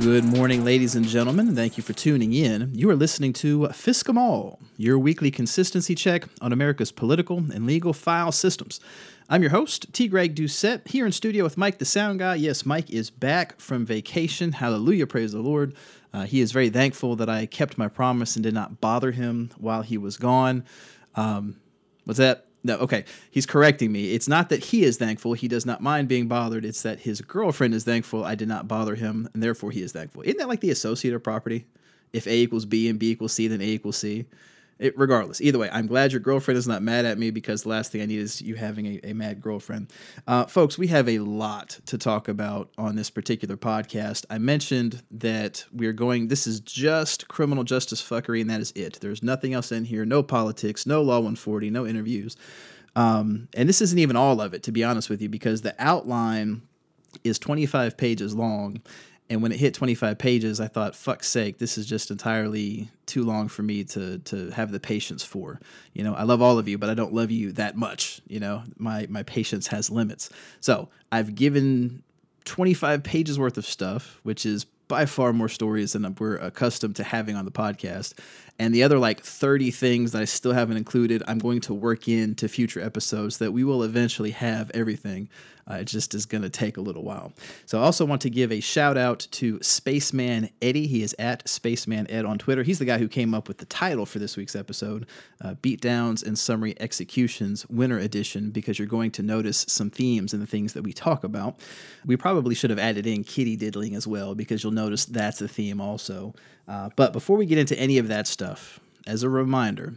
Good morning, ladies and gentlemen. Thank you for tuning in. You are listening to FSCKEMALL, your weekly consistency check on America's political and legal file systems. I'm your host, T. Greg Doucette, here in studio with Mike the Sound Guy. Yes, Mike is back from vacation. Hallelujah, praise the Lord. Uh, he is very thankful that I kept my promise and did not bother him while he was gone. Um, was that no, okay. He's correcting me. It's not that he is thankful. He does not mind being bothered. It's that his girlfriend is thankful I did not bother him, and therefore he is thankful. Isn't that like the associative property? If A equals B and B equals C, then A equals C. It, regardless, either way, I'm glad your girlfriend is not mad at me because the last thing I need is you having a, a mad girlfriend. Uh, folks, we have a lot to talk about on this particular podcast. I mentioned that we are going, this is just criminal justice fuckery, and that is it. There's nothing else in here, no politics, no Law 140, no interviews. Um, and this isn't even all of it, to be honest with you, because the outline is 25 pages long and when it hit 25 pages i thought fuck's sake this is just entirely too long for me to to have the patience for. You know i love all of you but i don't love you that much. You know my my patience has limits. So i've given 25 pages worth of stuff which is by far more stories than we're accustomed to having on the podcast. And the other like 30 things that I still haven't included, I'm going to work into future episodes that we will eventually have everything. Uh, it just is going to take a little while. So I also want to give a shout out to Spaceman Eddie. He is at Spaceman Ed on Twitter. He's the guy who came up with the title for this week's episode, uh, Beatdowns and Summary Executions Winter Edition, because you're going to notice some themes in the things that we talk about. We probably should have added in kitty diddling as well, because you'll notice that's a theme also. Uh, but before we get into any of that stuff, as a reminder,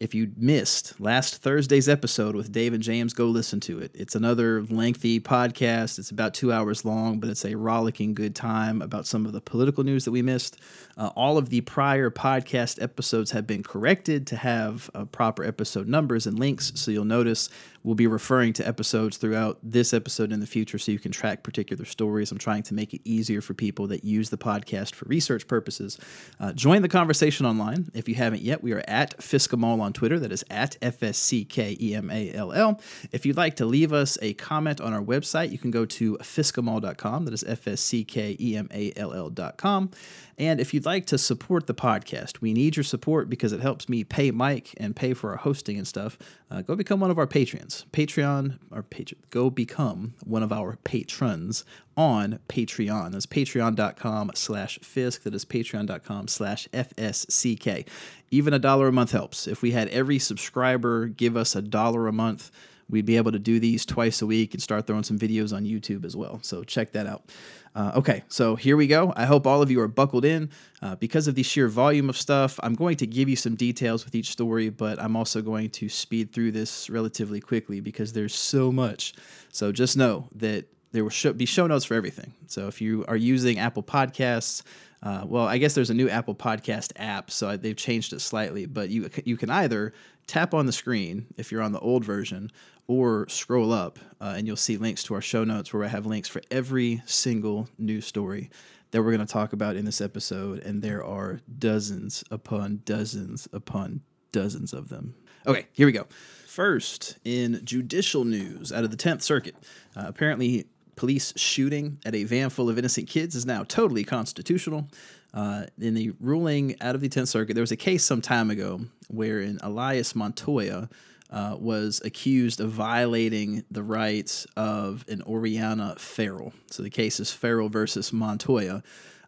if you missed last Thursday's episode with Dave and James, go listen to it. It's another lengthy podcast. It's about two hours long, but it's a rollicking good time about some of the political news that we missed. Uh, all of the prior podcast episodes have been corrected to have uh, proper episode numbers and links. So you'll notice we'll be referring to episodes throughout this episode in the future so you can track particular stories. I'm trying to make it easier for people that use the podcast for research purposes. Uh, join the conversation online. If you haven't yet, we are at FSCKEMALL on Twitter. That is at F S C K E M A L L. If you'd like to leave us a comment on our website, you can go to fsckemall.com. That is F S C K E M A L L.com. And if you'd like to support the podcast, we need your support because it helps me pay Mike and pay for our hosting and stuff. Uh, go become one of our patrons. Patreon, or patron, go become one of our patrons on Patreon. That's patreon.com slash Fisk. That is patreon.com slash FSCK. Even a dollar a month helps. If we had every subscriber give us a dollar a month, we'd be able to do these twice a week and start throwing some videos on YouTube as well. So check that out. Uh, okay, so here we go. I hope all of you are buckled in. Uh, because of the sheer volume of stuff, I'm going to give you some details with each story, but I'm also going to speed through this relatively quickly because there's so much. So just know that there will be show notes for everything. So if you are using Apple Podcasts, uh, well, I guess there's a new Apple Podcast app, so they've changed it slightly. But you you can either tap on the screen if you're on the old version, or scroll up uh, and you'll see links to our show notes where I have links for every single news story that we're going to talk about in this episode. And there are dozens upon dozens upon dozens of them. Okay, here we go. First, in judicial news out of the 10th Circuit, uh, apparently police shooting at a van full of innocent kids is now totally constitutional. Uh, in the ruling out of the 10th Circuit, there was a case some time ago wherein Elias Montoya, uh, was accused of violating the rights of an Oriana Farrell. So the case is Farrell versus Montoya.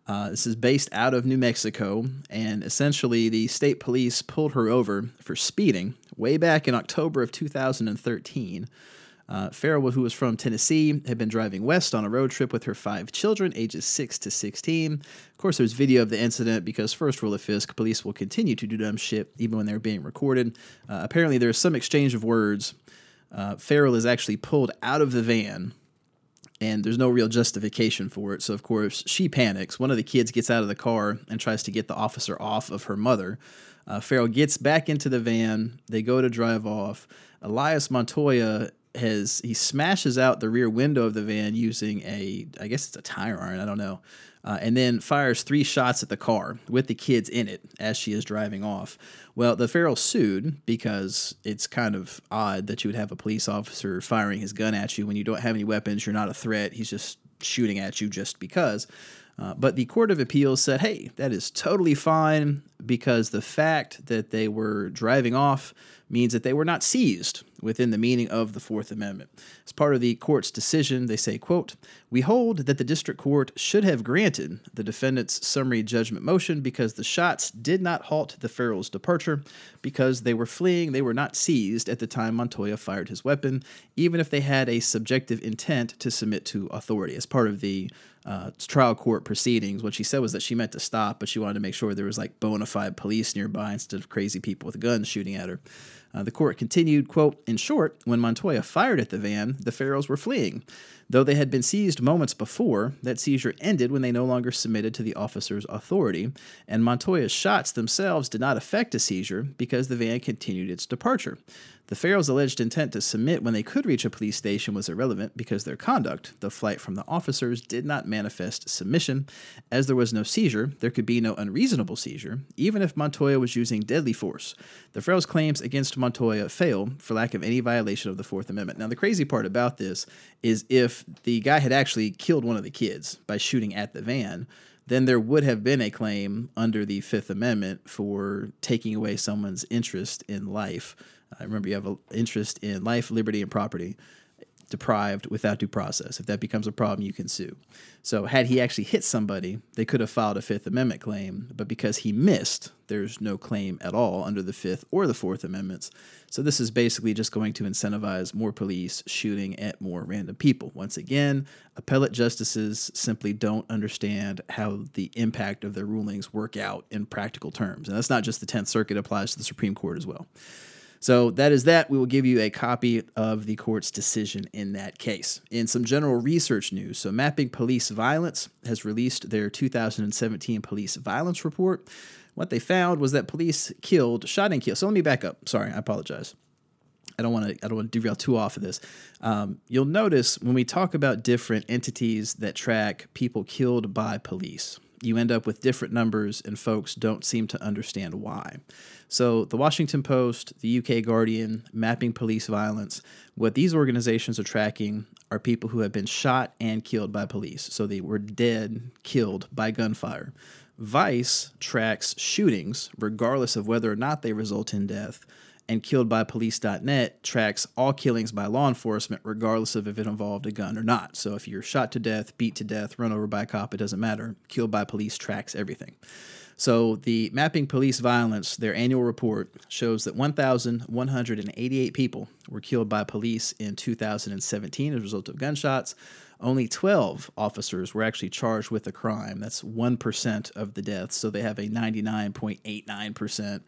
Uh, this is based out of New Mexico, and essentially the state police pulled her over for speeding way back in October of 2013. Uh, Farrell, who was from Tennessee, had been driving west on a road trip with her five children, ages 6 to 16. Of course, there's video of the incident because, first rule of Fisk, police will continue to do dumb shit even when they're being recorded. Uh, apparently, there's some exchange of words. Uh, Farrell is actually pulled out of the van, and there's no real justification for it. So, of course, she panics. One of the kids gets out of the car and tries to get the officer off of her mother. Uh, Farrell gets back into the van. They go to drive off. Elias Montoya has he smashes out the rear window of the van using a I guess it's a tire iron I don't know, uh, and then fires three shots at the car with the kids in it as she is driving off. Well, the Farrell sued because it's kind of odd that you would have a police officer firing his gun at you when you don't have any weapons. You're not a threat. He's just shooting at you just because. Uh, but the Court of Appeals said, hey, that is totally fine because the fact that they were driving off means that they were not seized within the meaning of the Fourth Amendment. As part of the court's decision, they say, quote, We hold that the district court should have granted the defendant's summary judgment motion because the shots did not halt the Farrells' departure because they were fleeing. They were not seized at the time Montoya fired his weapon, even if they had a subjective intent to submit to authority. As part of the uh, trial court proceedings, what she said was that she meant to stop, but she wanted to make sure there was like bona fide police nearby instead of crazy people with guns shooting at her. Uh, the court continued, quote, In short, when Montoya fired at the van, the Farrells were fleeing. Though they had been seized moments before, that seizure ended when they no longer submitted to the officer's authority, and Montoya's shots themselves did not affect a seizure because the van continued its departure. The Farrells' alleged intent to submit when they could reach a police station was irrelevant because their conduct, the flight from the officers, did not manifest submission. As there was no seizure, there could be no unreasonable seizure, even if Montoya was using deadly force. The Farrells' claims against Montoya fail for lack of any violation of the Fourth Amendment. Now, the crazy part about this is if the guy had actually killed one of the kids by shooting at the van, then there would have been a claim under the Fifth Amendment for taking away someone's interest in life. Uh, remember, you have an interest in life, liberty, and property deprived without due process. If that becomes a problem, you can sue. So, had he actually hit somebody, they could have filed a Fifth Amendment claim, but because he missed, there's no claim at all under the Fifth or the Fourth Amendments. So, this is basically just going to incentivize more police shooting at more random people. Once again, appellate justices simply don't understand how the impact of their rulings work out in practical terms. And that's not just the Tenth Circuit, applies to the Supreme Court as well. So that is that. We will give you a copy of the court's decision in that case. In some general research news, so Mapping Police Violence has released their 2017 police violence report. What they found was that police killed, shot and killed. So let me back up. Sorry, I apologize. I don't want to. I don't want to derail too off of this. Um, you'll notice when we talk about different entities that track people killed by police, you end up with different numbers, and folks don't seem to understand why. So, the Washington Post, the UK Guardian, Mapping Police Violence, what these organizations are tracking are people who have been shot and killed by police. So, they were dead, killed by gunfire. Vice tracks shootings, regardless of whether or not they result in death and killedbypolice.net tracks all killings by law enforcement, regardless of if it involved a gun or not. So if you're shot to death, beat to death, run over by a cop, it doesn't matter. Killed by police tracks everything. So the Mapping Police Violence, their annual report shows that 1,188 people were killed by police in 2017 as a result of gunshots. Only 12 officers were actually charged with a crime. That's 1% of the deaths. So they have a 99.89%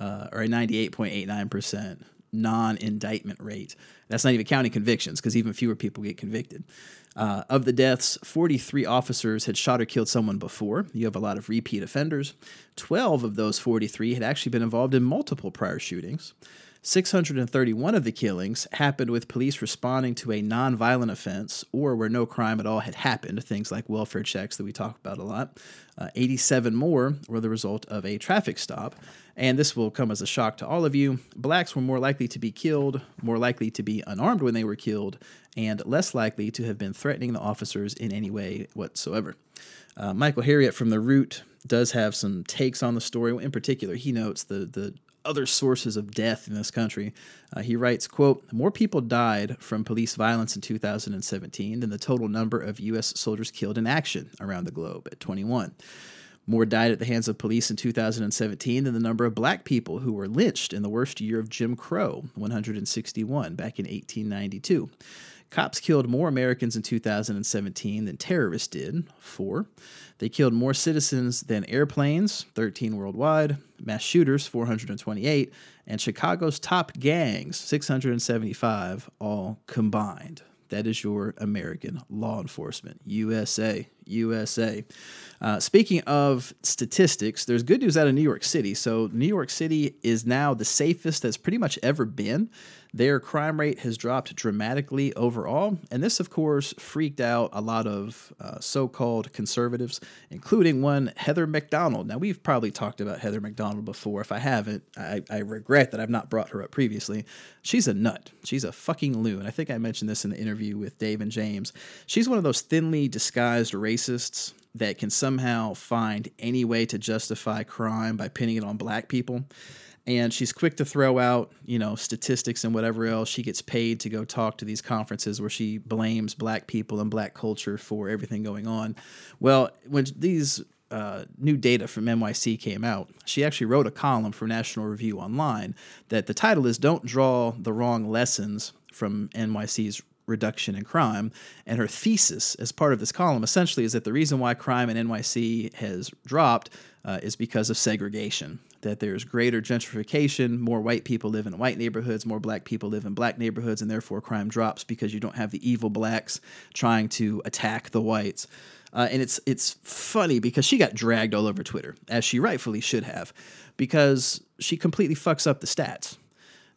uh, or a 98.89% non indictment rate. That's not even counting convictions because even fewer people get convicted. Uh, of the deaths, 43 officers had shot or killed someone before. You have a lot of repeat offenders. 12 of those 43 had actually been involved in multiple prior shootings. 631 of the killings happened with police responding to a nonviolent offense or where no crime at all had happened, things like welfare checks that we talk about a lot. Uh, 87 more were the result of a traffic stop. And this will come as a shock to all of you. Blacks were more likely to be killed, more likely to be unarmed when they were killed, and less likely to have been threatening the officers in any way whatsoever. Uh, Michael Harriot from The Root does have some takes on the story. In particular, he notes the the other sources of death in this country. Uh, he writes, quote, more people died from police violence in 2017 than the total number of U.S. soldiers killed in action around the globe at 21. More died at the hands of police in 2017 than the number of black people who were lynched in the worst year of Jim Crow, 161, back in 1892. Cops killed more Americans in 2017 than terrorists did, four. They killed more citizens than airplanes, 13 worldwide, mass shooters, 428, and Chicago's top gangs, 675, all combined. That is your American law enforcement. USA, USA. Uh, speaking of statistics, there's good news out of New York City. So, New York City is now the safest that's pretty much ever been. Their crime rate has dropped dramatically overall. And this, of course, freaked out a lot of uh, so called conservatives, including one Heather Mac Donald. Now, we've probably talked about Heather Mac Donald before. If I haven't, I, I regret that I've not brought her up previously. She's a nut. She's a fucking loon. I think I mentioned this in the interview with Dave and James. She's one of those thinly disguised racists that can somehow find any way to justify crime by pinning it on black people. And she's quick to throw out, you know, statistics and whatever else. She gets paid to go talk to these conferences where she blames black people and black culture for everything going on. Well, when these uh, new data from NYC came out, she actually wrote a column for National Review Online that the title is Don't Draw the Wrong Lessons from NYC's reduction in crime. And her thesis, as part of this column, essentially is that the reason why crime in NYC has dropped uh, is because of segregation. That there's greater gentrification, more white people live in white neighborhoods, more black people live in black neighborhoods, and therefore crime drops because you don't have the evil blacks trying to attack the whites. Uh, and it's it's funny because she got dragged all over Twitter, as she rightfully should have, because she completely fucks up the stats.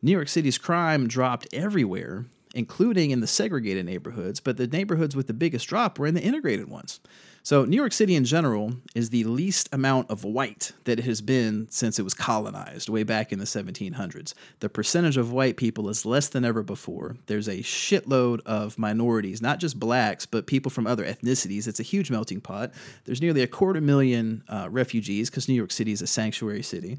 New York City's crime dropped everywhere, including in the segregated neighborhoods, but the neighborhoods with the biggest drop were in the integrated ones. So, New York City in general is the least amount of white that it has been since it was colonized way back in the 1700s. The percentage of white people is less than ever before. There's a shitload of minorities, not just blacks, but people from other ethnicities. It's a huge melting pot. There's nearly a quarter million uh, refugees because New York City is a sanctuary city.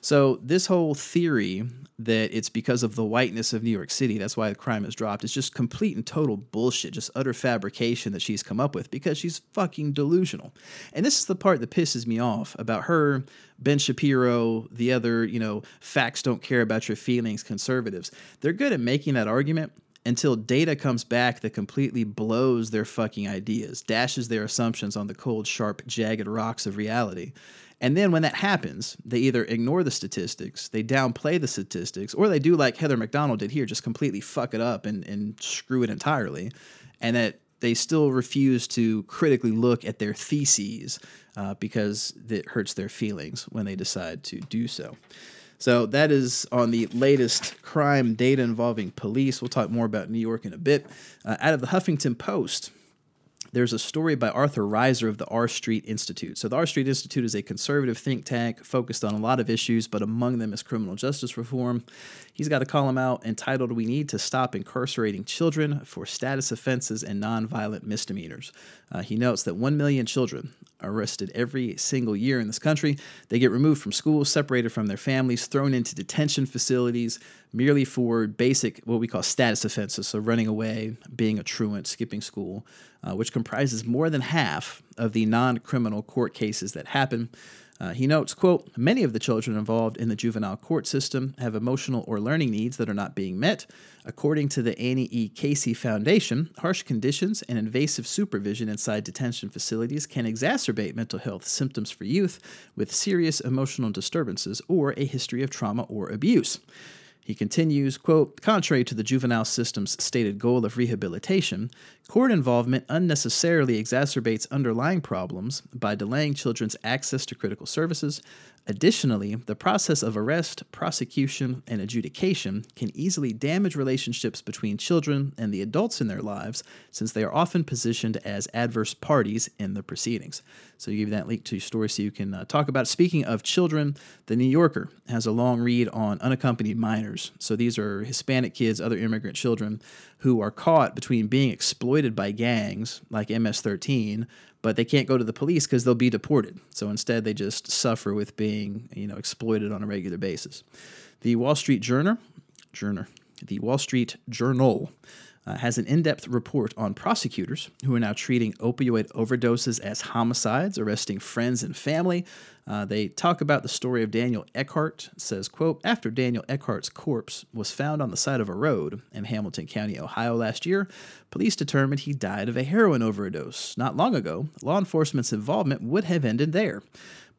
So this whole theory that it's because of the whiteness of New York City, that's why the crime has dropped, is just complete and total bullshit, just utter fabrication that she's come up with because she's fucking delusional. And this is the part that pisses me off about her, Ben Shapiro, the other, you know, facts don't care about your feelings conservatives. They're good at making that argument until data comes back that completely blows their fucking ideas, dashes their assumptions on the cold, sharp, jagged rocks of reality. And then when that happens, they either ignore the statistics, they downplay the statistics, or they do like Heather Mac Donald did here, just completely fuck it up and, and screw it entirely. And that they still refuse to critically look at their theses uh, because it hurts their feelings when they decide to do so. So that is on the latest crime data involving police. We'll talk more about New York in a bit. Uh, out of the Huffington Post, there's a story by Arthur Rizer of the R Street Institute. So, the R Street Institute is a conservative think tank focused on a lot of issues, but among them is criminal justice reform. He's got a column out entitled We Need to Stop Incarcerating Children for Status Offenses and Nonviolent Misdemeanors. Uh, he notes that 1 million children arrested every single year in this country. They get removed from school, separated from their families, thrown into detention facilities merely for basic, what we call status offenses. So, running away, being a truant, skipping school, uh, which comprises more than half of the non criminal court cases that happen. Uh, he notes, quote, many of the children involved in the juvenile court system have emotional or learning needs that are not being met. According to the Annie E. Casey Foundation, harsh conditions and invasive supervision inside detention facilities can exacerbate mental health symptoms for youth with serious emotional disturbances or a history of trauma or abuse. He continues, quote, contrary to the juvenile system's stated goal of rehabilitation, court involvement unnecessarily exacerbates underlying problems by delaying children's access to critical services, Additionally, the process of arrest, prosecution, and adjudication can easily damage relationships between children and the adults in their lives since they are often positioned as adverse parties in the proceedings. So, you give that link to your story so you can uh, talk about. Speaking of children, The New Yorker has a long read on unaccompanied minors. So, these are Hispanic kids, other immigrant children who are caught between being exploited by gangs like MS 13 but they can't go to the police because they'll be deported. So instead, they just suffer with being, you know, exploited on a regular basis. The Wall Street Journal, Journal, the Wall Street Journal uh, has an in depth report on prosecutors who are now treating opioid overdoses as homicides, arresting friends and family. Uh, they talk about the story of Daniel Eckhart. Says, quote, After Daniel Eckhart's corpse was found on the side of a road in Hamilton County, Ohio last year, police determined he died of a heroin overdose. Not long ago, law enforcement's involvement would have ended there.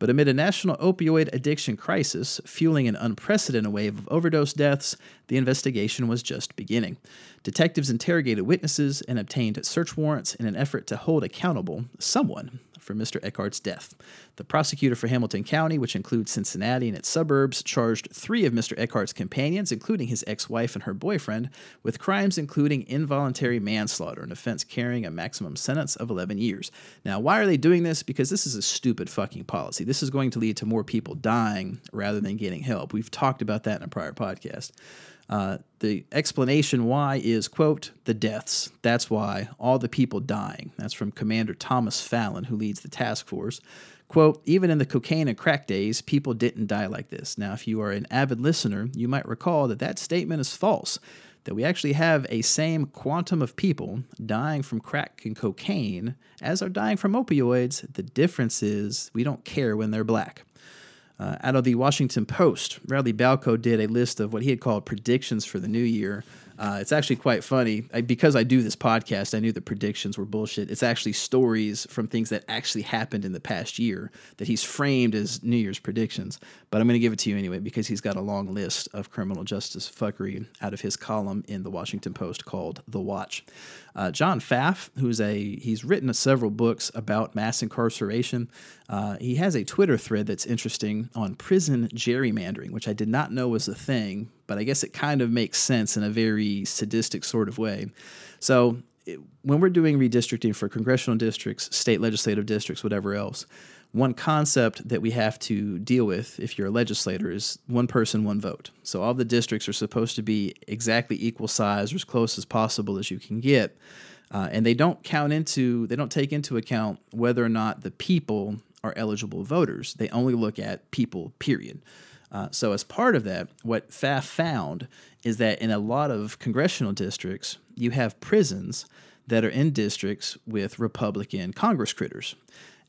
But amid a national opioid addiction crisis fueling an unprecedented wave of overdose deaths, the investigation was just beginning. Detectives interrogated witnesses and obtained search warrants in an effort to hold accountable someone for Mr. Eckhart's death. The prosecutor for Hamilton County, which includes Cincinnati and its suburbs, charged three of Mr. Eckhart's companions, including his ex wife and her boyfriend, with crimes including involuntary manslaughter, an offense carrying a maximum sentence of 11 years. Now, why are they doing this? Because this is a stupid fucking policy. This is going to lead to more people dying rather than getting help. We've talked about that in a prior podcast. Uh, the explanation why is, quote, the deaths. That's why. All the people dying. That's from Commander Thomas Fallon, who leads the task force. Quote, even in the cocaine and crack days, people didn't die like this. Now, if you are an avid listener, you might recall that that statement is false, that we actually have a same quantum of people dying from crack and cocaine as are dying from opioids. The difference is we don't care when they're black. Uh, out of the Washington Post, Radley Balko did a list of what he had called predictions for the new year. Uh, it's actually quite funny. I, because I do this podcast, I knew the predictions were bullshit. It's actually stories from things that actually happened in the past year that he's framed as New Year's predictions. But I'm going to give it to you anyway because he's got a long list of criminal justice fuckery out of his column in the Washington Post called The Watch. Uh, John Pfaff, who's a he's written several books about mass incarceration. Uh, he has a Twitter thread that's interesting on prison gerrymandering, which I did not know was a thing, but I guess it kind of makes sense in a very sadistic sort of way. So when we're doing redistricting for congressional districts, state legislative districts, whatever else, one concept that we have to deal with if you're a legislator is one person, one vote. So all the districts are supposed to be exactly equal size or as close as possible as you can get. Uh, and they don't count into, they don't take into account whether or not the people are eligible voters. They only look at people, period. Uh, so, as part of that, what Pfaff found is that in a lot of congressional districts, you have prisons that are in districts with Republican Congress critters.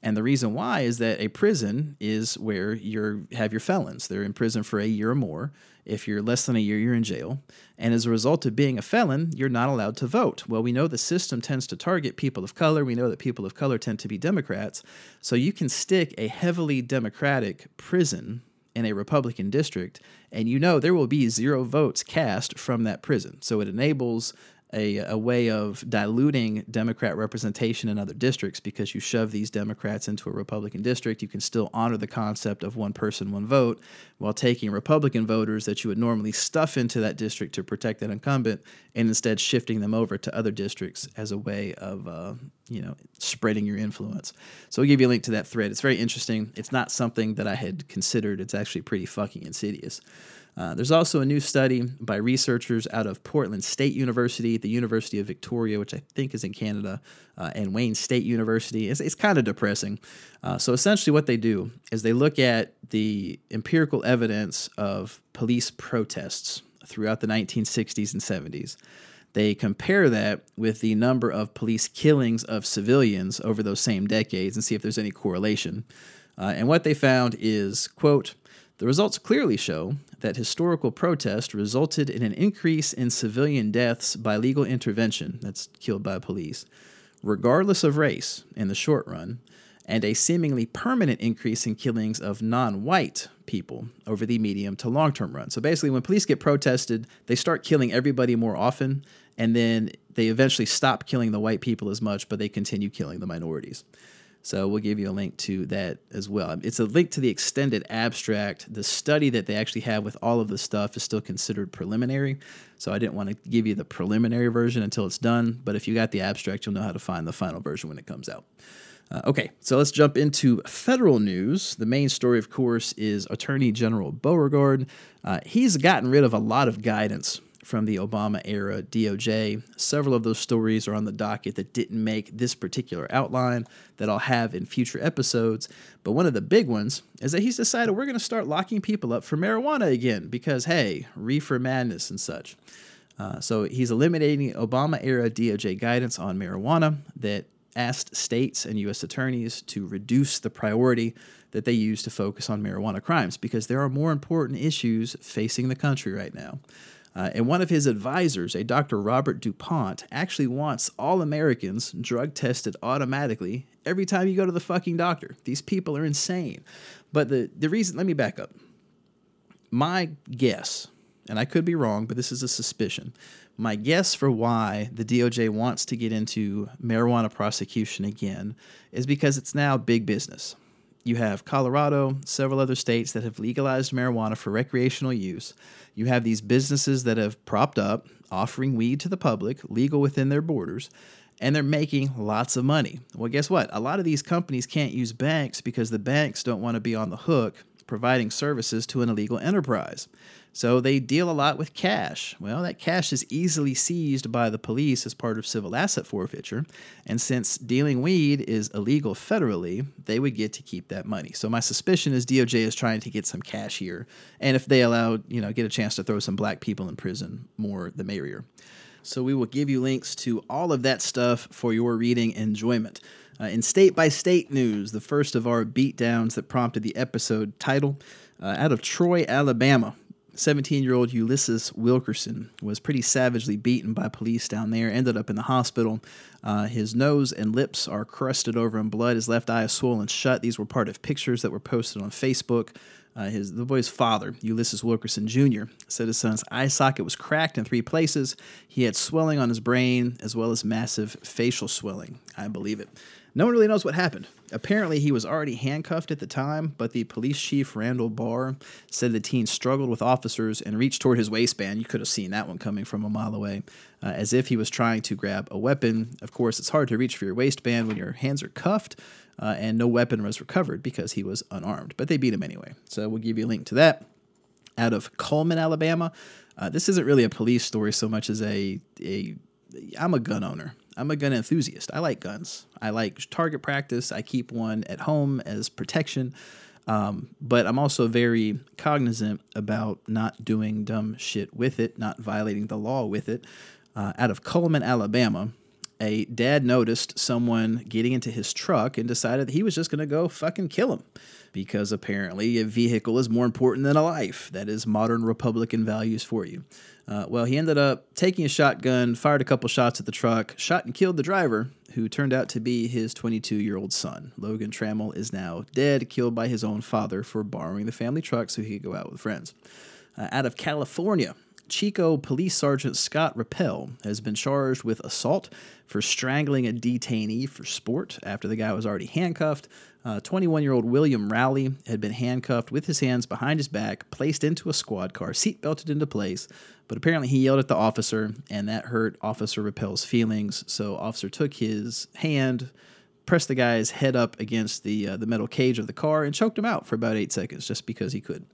And the reason why is that a prison is where you have your felons. They're in prison for a year or more. If you're less than a year, you're in jail. And as a result of being a felon, you're not allowed to vote. Well, we know the system tends to target people of color. We know that people of color tend to be Democrats. So you can stick a heavily Democratic prison in a Republican district, and you know there will be zero votes cast from that prison. So it enables a, a way of diluting Democrat representation in other districts because you shove these Democrats into a Republican district. You can still honor the concept of one person, one vote, while taking Republican voters that you would normally stuff into that district to protect that incumbent and instead shifting them over to other districts as a way of, uh, you know, spreading your influence. So I'll give you a link to that thread. It's very interesting. It's not something that I had considered. It's actually pretty fucking insidious. Uh, there's also a new study by researchers out of Portland State University, the University of Victoria, which I think is in Canada, uh, and Wayne State University. It's, it's kind of depressing. Uh, so essentially, what they do is they look at the empirical evidence of police protests throughout the 1960s and 70s. They compare that with the number of police killings of civilians over those same decades and see if there's any correlation. Uh, and what they found is, quote, the results clearly show that historical protest resulted in an increase in civilian deaths by legal intervention, that's killed by police, regardless of race in the short run, and a seemingly permanent increase in killings of non white people over the medium to long term run. So basically, when police get protested, they start killing everybody more often, and then they eventually stop killing the white people as much, but they continue killing the minorities. So we'll give you a link to that as well. It's a link to the extended abstract. The study that they actually have with all of the stuff is still considered preliminary. So I didn't want to give you the preliminary version until it's done. But if you got the abstract, you'll know how to find the final version when it comes out. Uh, okay, so let's jump into federal news. The main story, of course, is Attorney General Beauregard. Uh, he's gotten rid of a lot of guidance from the Obama era DOJ. Several of those stories are on the docket that didn't make this particular outline that I'll have in future episodes. But one of the big ones is that he's decided we're going to start locking people up for marijuana again because, hey, reefer madness and such. Uh, so he's eliminating Obama era DOJ guidance on marijuana that asked states and U.S. attorneys to reduce the priority that they use to focus on marijuana crimes because there are more important issues facing the country right now. Uh, and one of his advisors, a Dr. Robert DuPont, actually wants all Americans drug tested automatically every time you go to the fucking doctor. These people are insane. But the, the reason, let me back up. My guess, and I could be wrong, but this is a suspicion. My guess for why the DOJ wants to get into marijuana prosecution again is because it's now big business. You have Colorado, several other states that have legalized marijuana for recreational use. You have these businesses that have propped up, offering weed to the public, legal within their borders, and they're making lots of money. Well, guess what? A lot of these companies can't use banks because the banks don't want to be on the hook providing services to an illegal enterprise. So they deal a lot with cash. Well, that cash is easily seized by the police as part of civil asset forfeiture. And since dealing weed is illegal federally, they would get to keep that money. So my suspicion is DOJ is trying to get some cash here. And if they allow, you know, get a chance to throw some black people in prison, more the merrier. So we will give you links to all of that stuff for your reading enjoyment. Uh, in state by state news, the first of our beatdowns that prompted the episode title, uh, out of Troy, Alabama, 17 year old Ulysses Wilkerson was pretty savagely beaten by police down there, ended up in the hospital. Uh, his nose and lips are crusted over in blood. His left eye is swollen shut. These were part of pictures that were posted on Facebook. Uh, his the boy's father, Ulysses Wilkerson Jr., said his son's eye socket was cracked in three places. He had swelling on his brain as well as massive facial swelling. I believe it. No one really knows what happened. Apparently, he was already handcuffed at the time, but the police chief, Randall Barr, said the teen struggled with officers and reached toward his waistband. You could have seen that one coming from a mile away, uh, as if he was trying to grab a weapon. Of course, it's hard to reach for your waistband when your hands are cuffed, uh, and no weapon was recovered because he was unarmed. But they beat him anyway. So we'll give you a link to that. Out of Cullman, Alabama. Uh, this isn't really a police story so much as a a I'm a gun owner. I'm a gun enthusiast. I like guns. I like target practice. I keep one at home as protection. Um, but I'm also very cognizant about not doing dumb shit with it, not violating the law with it. Uh, out of Cullman, Alabama, a dad noticed someone getting into his truck and decided that he was just going to go fucking kill him because apparently a vehicle is more important than a life. That is modern Republican values for you. Uh, well, he ended up taking a shotgun, fired a couple shots at the truck, shot and killed the driver, who turned out to be his 22 year old son. Logan Trammell is now dead, killed by his own father for borrowing the family truck so he could go out with friends. Uh, out of California, Chico Police Sergeant Scott Rappel has been charged with assault for strangling a detainee for sport after the guy was already handcuffed. 21 uh, year old William Rowley had been handcuffed with his hands behind his back, placed into a squad car, seat belted into place. But apparently, he yelled at the officer, and that hurt Officer Rappel's feelings. So, officer took his hand, pressed the guy's head up against the uh, the metal cage of the car, and choked him out for about eight seconds, just because he could.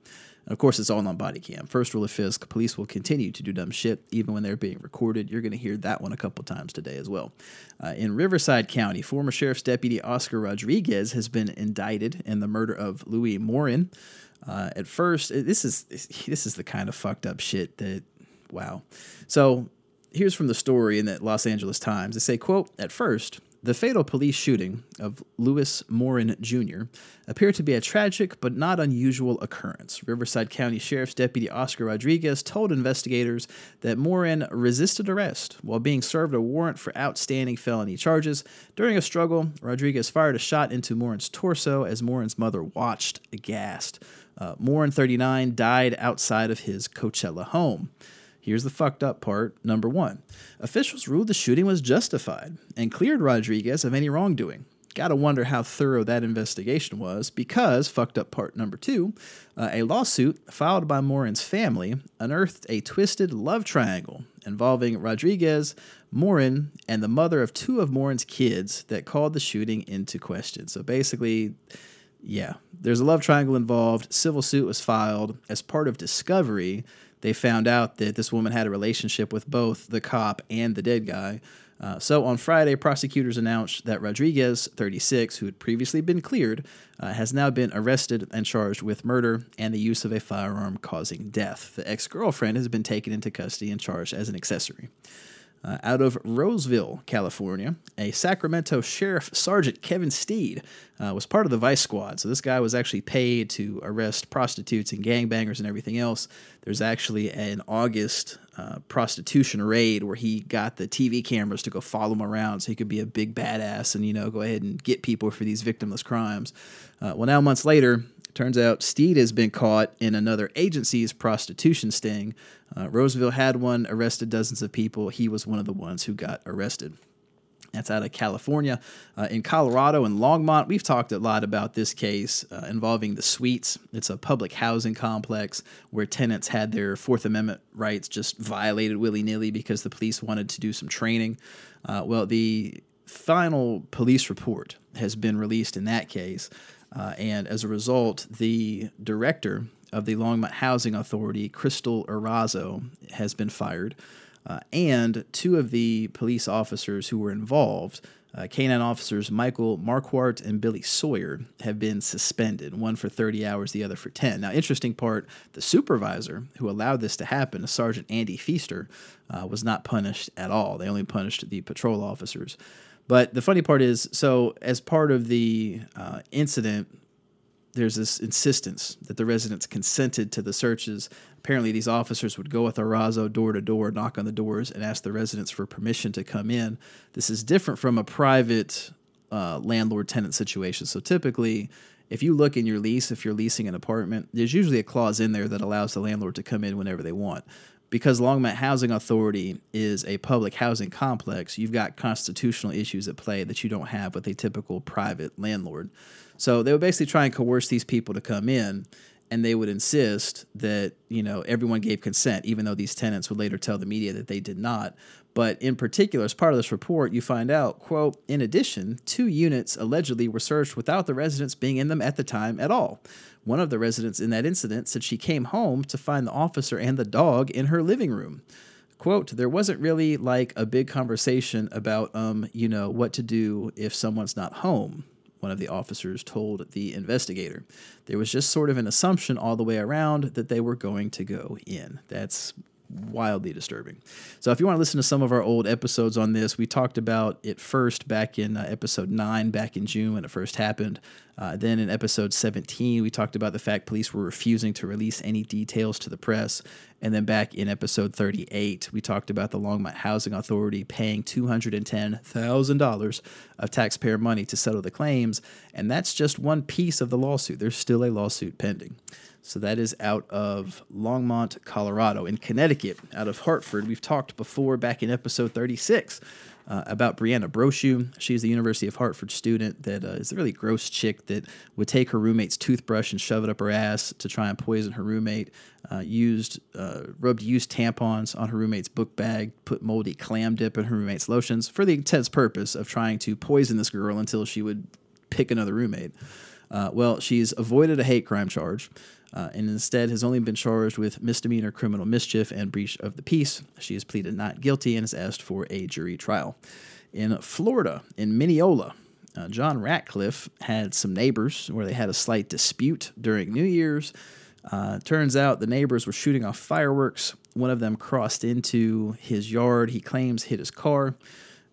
And of course, it's all on body cam. First rule of Fisk police will continue to do dumb shit even when they're being recorded. You're going to hear that one a couple times today as well. Uh, in Riverside County, former Sheriff's Deputy Oscar Rodriguez has been indicted in the murder of Louis Morin. Uh, at first, this is this is the kind of fucked up shit that wow. So here's from the story in the Los Angeles Times. They say, quote, at first, the fatal police shooting of Lewis Morin Jr. appeared to be a tragic but not unusual occurrence. Riverside County Sheriff's Deputy Oscar Rodriguez told investigators that Morin resisted arrest while being served a warrant for outstanding felony charges. During a struggle, Rodriguez fired a shot into Morin's torso as Morin's mother watched aghast. Uh, Morin, 39, died outside of his Coachella home. Here's the fucked up part. Number one officials ruled the shooting was justified and cleared Rodriguez of any wrongdoing. Gotta wonder how thorough that investigation was because, fucked up part number two, uh, a lawsuit filed by Morin's family unearthed a twisted love triangle involving Rodriguez, Morin, and the mother of two of Morin's kids that called the shooting into question. So basically, yeah, there's a love triangle involved. Civil suit was filed as part of discovery they found out that this woman had a relationship with both the cop and the dead guy. Uh, so on Friday, prosecutors announced that Rodriguez, 36, who had previously been cleared, uh, has now been arrested and charged with murder and the use of a firearm causing death. The ex girlfriend has been taken into custody and charged as an accessory. Uh, out of Roseville, California, a Sacramento Sheriff Sergeant Kevin Steed uh, was part of the Vice Squad. So this guy was actually paid to arrest prostitutes and gangbangers and everything else. There's actually an August uh, prostitution raid where he got the TV cameras to go follow him around so he could be a big badass and you know go ahead and get people for these victimless crimes. Uh, well, now months later, Turns out Steed has been caught in another agency's prostitution sting. Uh, Roseville had one, arrested dozens of people. He was one of the ones who got arrested. That's out of California. Uh, in Colorado and Longmont, we've talked a lot about this case uh, involving the suites. It's a public housing complex where tenants had their Fourth Amendment rights just violated willy nilly because the police wanted to do some training. Uh, well, the final police report has been released in that case. Uh, and as a result, the director of the Longmont Housing Authority, Crystal Erazo, has been fired. Uh, and two of the police officers who were involved, uh, canine officers Michael Marquardt and Billy Sawyer, have been suspended, one for 30 hours, the other for 10. Now, interesting part the supervisor who allowed this to happen, Sergeant Andy Feaster, uh, was not punished at all. They only punished the patrol officers. But the funny part is so, as part of the uh, incident, there's this insistence that the residents consented to the searches. Apparently, these officers would go with Erazo door to door, knock on the doors, and ask the residents for permission to come in. This is different from a private uh, landlord tenant situation. So, typically, if you look in your lease, if you're leasing an apartment, there's usually a clause in there that allows the landlord to come in whenever they want. Because Longmont Housing Authority is a public housing complex, you've got constitutional issues at play that you don't have with a typical private landlord. So they would basically try and coerce these people to come in, and they would insist that you know everyone gave consent, even though these tenants would later tell the media that they did not. But in particular, as part of this report, you find out, quote, in addition, two units allegedly were searched without the residents being in them at the time at all. One of the residents in that incident said she came home to find the officer and the dog in her living room. Quote, there wasn't really like a big conversation about, um, you know, what to do if someone's not home one of the officers told the investigator. There was just sort of an assumption all the way around that they were going to go in. That's wildly disturbing. So, if you want to listen to some of our old episodes on this, we talked about it first back in uh, episode 9, back in June when it first happened. Uh, then in episode 17, we talked about the fact police were refusing to release any details to the press. And then back in episode 38, we talked about the Longmont Housing Authority paying $210,000 of taxpayer money to settle the claims. And that's just one piece of the lawsuit. There's still a lawsuit pending. So that is out of Longmont, Colorado. In Connecticut, out of Hartford, we've talked before back in episode 36 uh, about Brianna Brochu. She's the University of Hartford student that uh, is a really gross chick that would take her roommate's toothbrush and shove it up her ass to try and poison her roommate. Uh, used uh, rubbed used tampons on her roommate's book bag, put moldy clam dip in her roommate's lotions for the intense purpose of trying to poison this girl until she would pick another roommate. Uh, well, she's avoided a hate crime charge uh, and instead has only been charged with misdemeanor criminal mischief and breach of the peace. She has pleaded not guilty and has asked for a jury trial. In Florida, in Minneola, uh, John Ratcliffe had some neighbors where they had a slight dispute during New Year's. Uh, turns out the neighbors were shooting off fireworks. One of them crossed into his yard. He claims hit his car.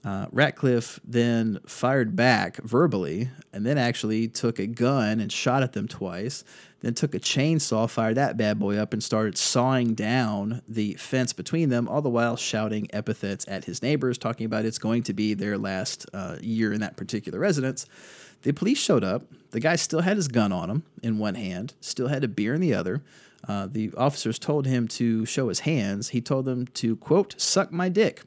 Uh, Ratcliffe then fired back verbally and then actually took a gun and shot at them twice. Then took a chainsaw, fired that bad boy up, and started sawing down the fence between them, all the while shouting epithets at his neighbors, talking about it's going to be their last uh, year in that particular residence. The police showed up. The guy still had his gun on him in one hand, still had a beer in the other. Uh, the officers told him to show his hands. He told them to, quote, suck my dick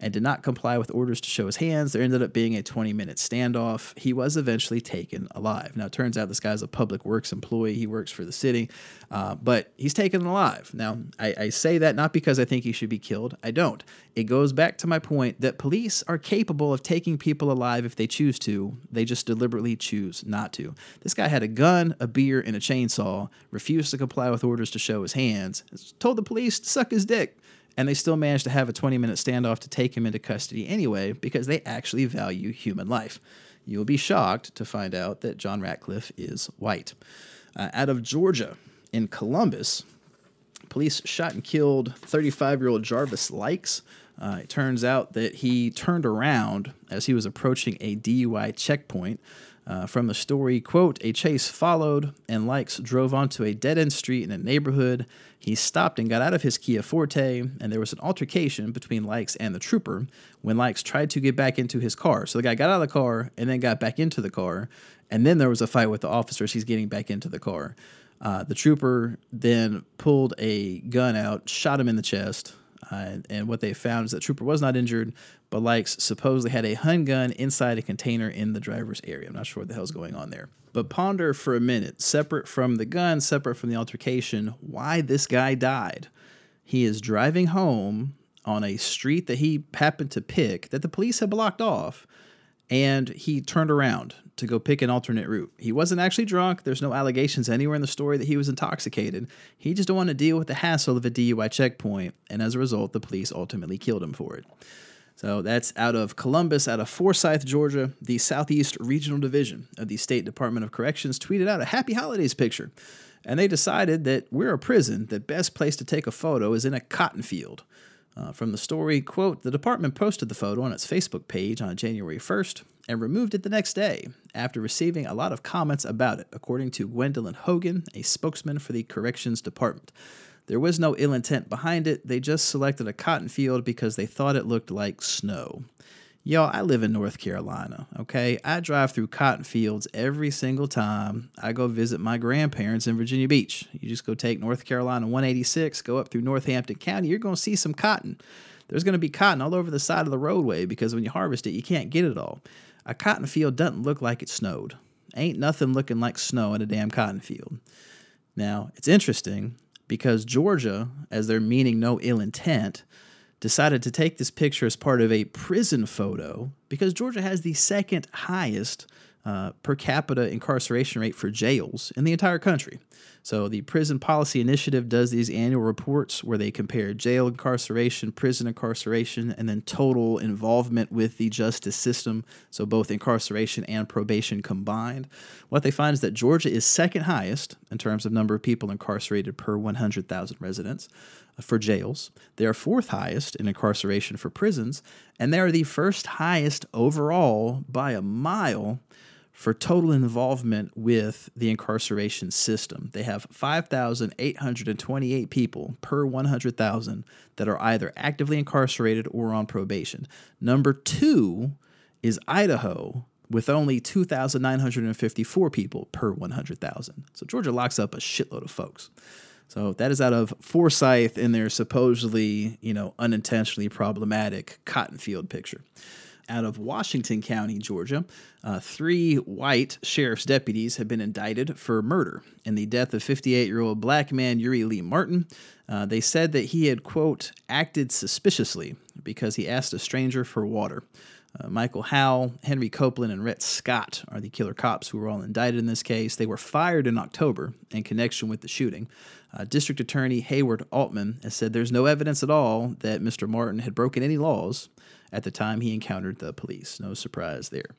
and did not comply with orders to show his hands. There ended up being a 20 minute standoff. He was eventually taken alive. Now, it turns out this guy's a public works employee. He works for the city, uh, but he's taken alive. Now, I, I say that not because I think he should be killed. I don't. It goes back to my point that police are capable of taking people alive if they choose to. They just deliberately choose not to. This guy had a gun, a beer, and a chainsaw, refused to comply with orders to show his hands, told the police to suck his dick and they still managed to have a 20 minute standoff to take him into custody anyway because they actually value human life. You'll be shocked to find out that John Ratcliffe is white. Uh, out of Georgia, in Columbus, police shot and killed 35 year old Jarvis Likes. Uh, it turns out that he turned around as he was approaching a DUI checkpoint. Uh, from the story, quote, a chase followed, and Likes drove onto a dead end street in a neighborhood. He stopped and got out of his Kia Forte, and there was an altercation between Likes and the trooper when Likes tried to get back into his car. So the guy got out of the car and then got back into the car, and then there was a fight with the officers. He's getting back into the car. Uh, the trooper then pulled a gun out, shot him in the chest. Uh, and what they found is that Trooper was not injured, but Likes supposedly had a handgun inside a container in the driver's area. I'm not sure what the hell's going on there. But ponder for a minute, separate from the gun, separate from the altercation, why this guy died. He is driving home on a street that he happened to pick that the police had blocked off, and he turned around to go pick an alternate route. He wasn't actually drunk. There's no allegations anywhere in the story that he was intoxicated. He just didn't want to deal with the hassle of a DUI checkpoint, and as a result, the police ultimately killed him for it. So that's out of Columbus, out of Forsyth, Georgia. The Southeast Regional Division of the State Department of Corrections tweeted out a happy holidays picture. And they decided that we're a prison, the best place to take a photo is in a cotton field. Uh, from the story, quote, the department posted the photo on its Facebook page on January 1st and removed it the next day after receiving a lot of comments about it, according to Gwendolyn Hogan, a spokesman for the Corrections Department. There was no ill intent behind it, they just selected a cotton field because they thought it looked like snow. Y'all, I live in North Carolina, okay? I drive through cotton fields every single time I go visit my grandparents in Virginia Beach. You just go take North Carolina 186, go up through Northampton County, you're to see some cotton. There's to be cotton all over the side of the roadway because when you harvest it, you can't get it all. A cotton field doesn't look like it snowed. Ain't nothing looking like snow in a damn cotton field. Now, it's interesting because Georgia, as they're meaning no ill intent, decided to take this picture as part of a prison photo because Georgia has the second highest uh, per capita incarceration rate for jails in the entire country. So, the Prison Policy Initiative does these annual reports where they compare jail incarceration, prison incarceration, and then total involvement with the justice system. So, both incarceration and probation combined. What they find is that Georgia is second highest in terms of number of people incarcerated per 100,000 residents uh, for jails. They are fourth highest in incarceration for prisons, and they are the first highest overall by a mile for total involvement with the incarceration system. They have 5,828 people per 100,000 that are either actively incarcerated or on probation. Number two is Idaho with only 2,954 people per 100,000. So Georgia locks up a shitload of folks. So that is out of Forsyth in their supposedly, you know, unintentionally problematic cotton field picture out of Washington County, Georgia. Uh, three white sheriff's deputies have been indicted for murder in the death of 58 year old black man Euree Lee Martin. Uh, they said that he had, quote, acted suspiciously because he asked a stranger for water. Uh, Michael Howell, Henry Copeland, and Rhett Scott are the killer cops who were all indicted in this case. They were fired in October in connection with the shooting. Uh, District Attorney Hayward Altman has said there's no evidence at all that Mr. Martin had broken any laws at the time he encountered the police. No surprise there.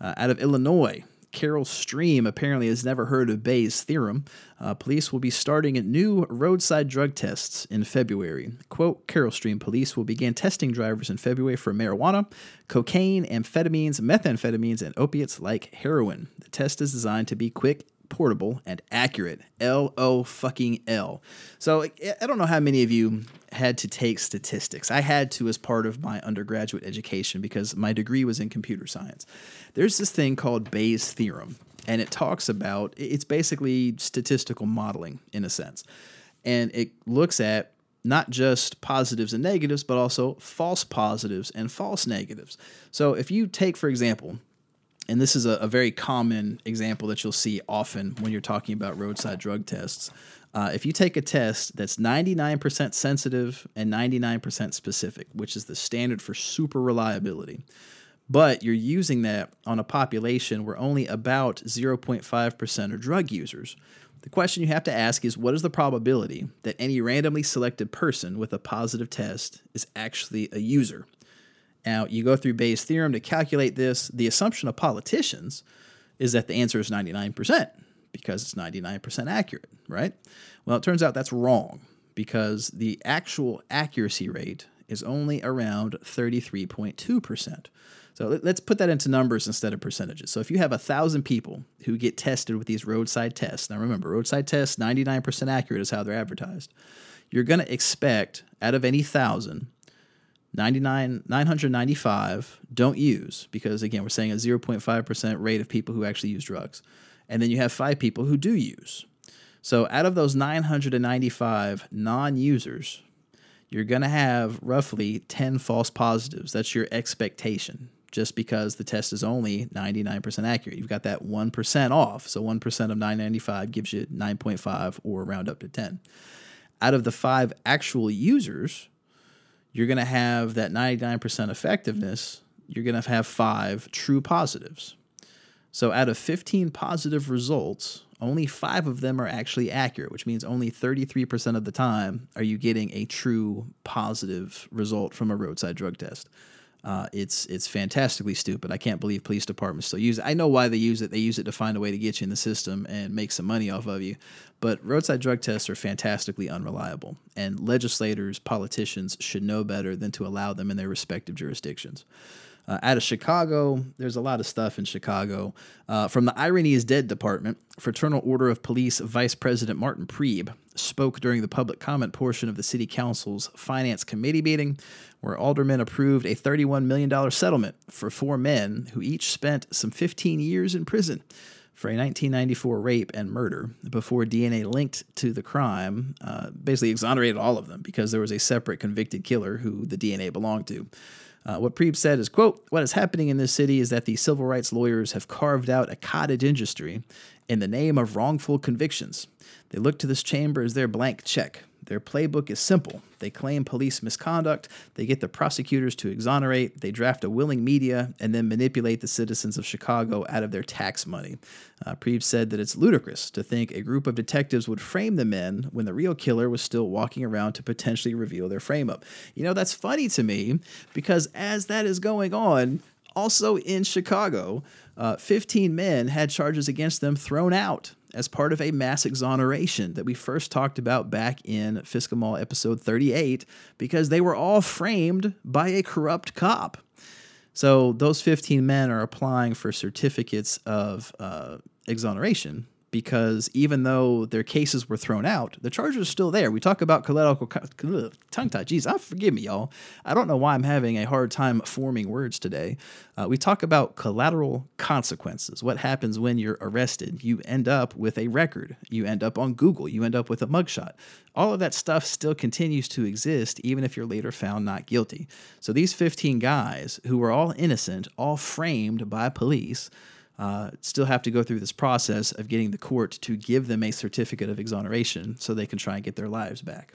Uh, out of Illinois, Carol Stream apparently has never heard of Bayes' theorem. Uh, police will be starting new roadside drug tests in February. Quote Carol Stream police will begin testing drivers in February for marijuana, cocaine, amphetamines, methamphetamines, and opiates like heroin. The test is designed to be quick portable, and accurate. L O fucking L. So I don't know how many of you had to take statistics. I had to as part of my undergraduate education because my degree was in computer science. There's this thing called Bayes' theorem, and it talks about it's basically statistical modeling in a sense. And it looks at not just positives and negatives, but also false positives and false negatives. So if you take, for example, and this is a, a, very common example that you'll see often when you're talking about roadside drug tests. Uh, if you take a test that's 99% sensitive and 99% specific, which is the standard for super reliability, but you're using that on a population where only about 0.5% are drug users, the question you have to ask is what is the probability that any randomly selected person with a positive test is actually a user? Now, you go through Bayes' theorem to calculate this. The assumption of politicians is that the answer is 99% because it's 99% accurate, right? Well, it turns out that's wrong because the actual accuracy rate is only around 33.2%. So let's put that into numbers instead of percentages. So if you have a thousand people who get tested with these roadside tests, now remember, roadside tests, 99% accurate is how they're advertised. You're going to expect out of any thousand 99 995 don't use because again we're saying a 0.5% rate of people who actually use drugs and then you have five people who do use. So out of those 995 non-users you're going to have roughly 10 false positives. That's your expectation just because the test is only 99% accurate. You've got that 1% off so 1% of 995 gives you 9.5 or round up to 10 out of the five actual users you're going to have that 99% effectiveness you're going to have five true positives. So out of 15 positive results, only five of them are actually accurate, which means only 33% of the time are you getting a true positive result from a roadside drug test. Uh, it's it's fantastically stupid. I can't believe police departments still use it. I know why they use it. They use it to find a way to get you in the system and make some money off of you. But roadside drug tests are fantastically unreliable, and legislators, politicians should know better than to allow them in their respective jurisdictions. Uh, out of Chicago, there's a lot of stuff in Chicago. Uh, from the Irony is Dead Department, Fraternal Order of Police Vice President Martin Preib spoke during the public comment portion of the City Council's Finance Committee meeting, where aldermen approved a $31 million settlement for four men who each spent some 15 years in prison for a 1994 rape and murder before DNA linked to the crime uh, basically exonerated all of them because there was a separate convicted killer who the DNA belonged to. Uh, what Preib said is, quote, what is happening in this city is that the civil rights lawyers have carved out a cottage industry in the name of wrongful convictions. They look to this chamber as their blank check. Their playbook is simple. They claim police misconduct, they get the prosecutors to exonerate, they draft a willing media, and then manipulate the citizens of Chicago out of their tax money. Uh, Preib said that it's ludicrous to think a group of detectives would frame the men when the real killer was still walking around to potentially reveal their frame up. You know, that's funny to me because as that is going on, also in Chicago, uh, 15 men had charges against them thrown out as part of a mass exoneration that we first talked about back in FSCKEMALL episode 38 because they were all framed by a corrupt cop. So those 15 men are applying for certificates of uh, exoneration because even though their cases were thrown out, the charges are still there. We talk about collateral tongue tie. Jeez, I forgive me, y'all. I don't know why I'm having a hard time forming words today. Uh, we talk about collateral consequences. What happens when you're arrested? You end up with a record. You end up on Google. You end up with a mugshot. All of that stuff still continues to exist even if you're later found not guilty. So these 15 guys who were all innocent, all framed by police uh, still have to go through this process of getting the court to give them a certificate of exoneration so they can try and get their lives back.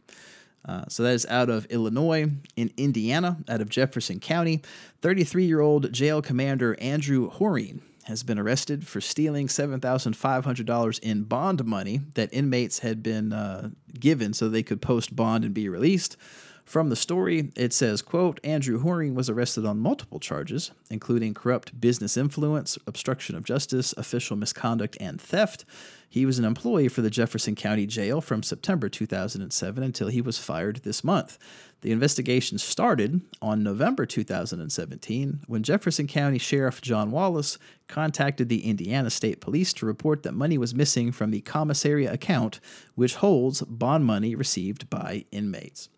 Uh, so that is out of Illinois. In Indiana, out of Jefferson County, 33 year old jail commander Andrew Horine has been arrested for stealing $7,500 in bond money that inmates had been uh, given so they could post bond and be released. From the story, it says, quote, Andrew Horine was arrested on multiple charges, including corrupt business influence, obstruction of justice, official misconduct, and theft. He was an employee for the Jefferson County Jail from September 2007 until he was fired this month. The investigation started on November 2017 when Jefferson County Sheriff John Wallace contacted the Indiana State Police to report that money was missing from the commissary account, which holds bond money received by inmates.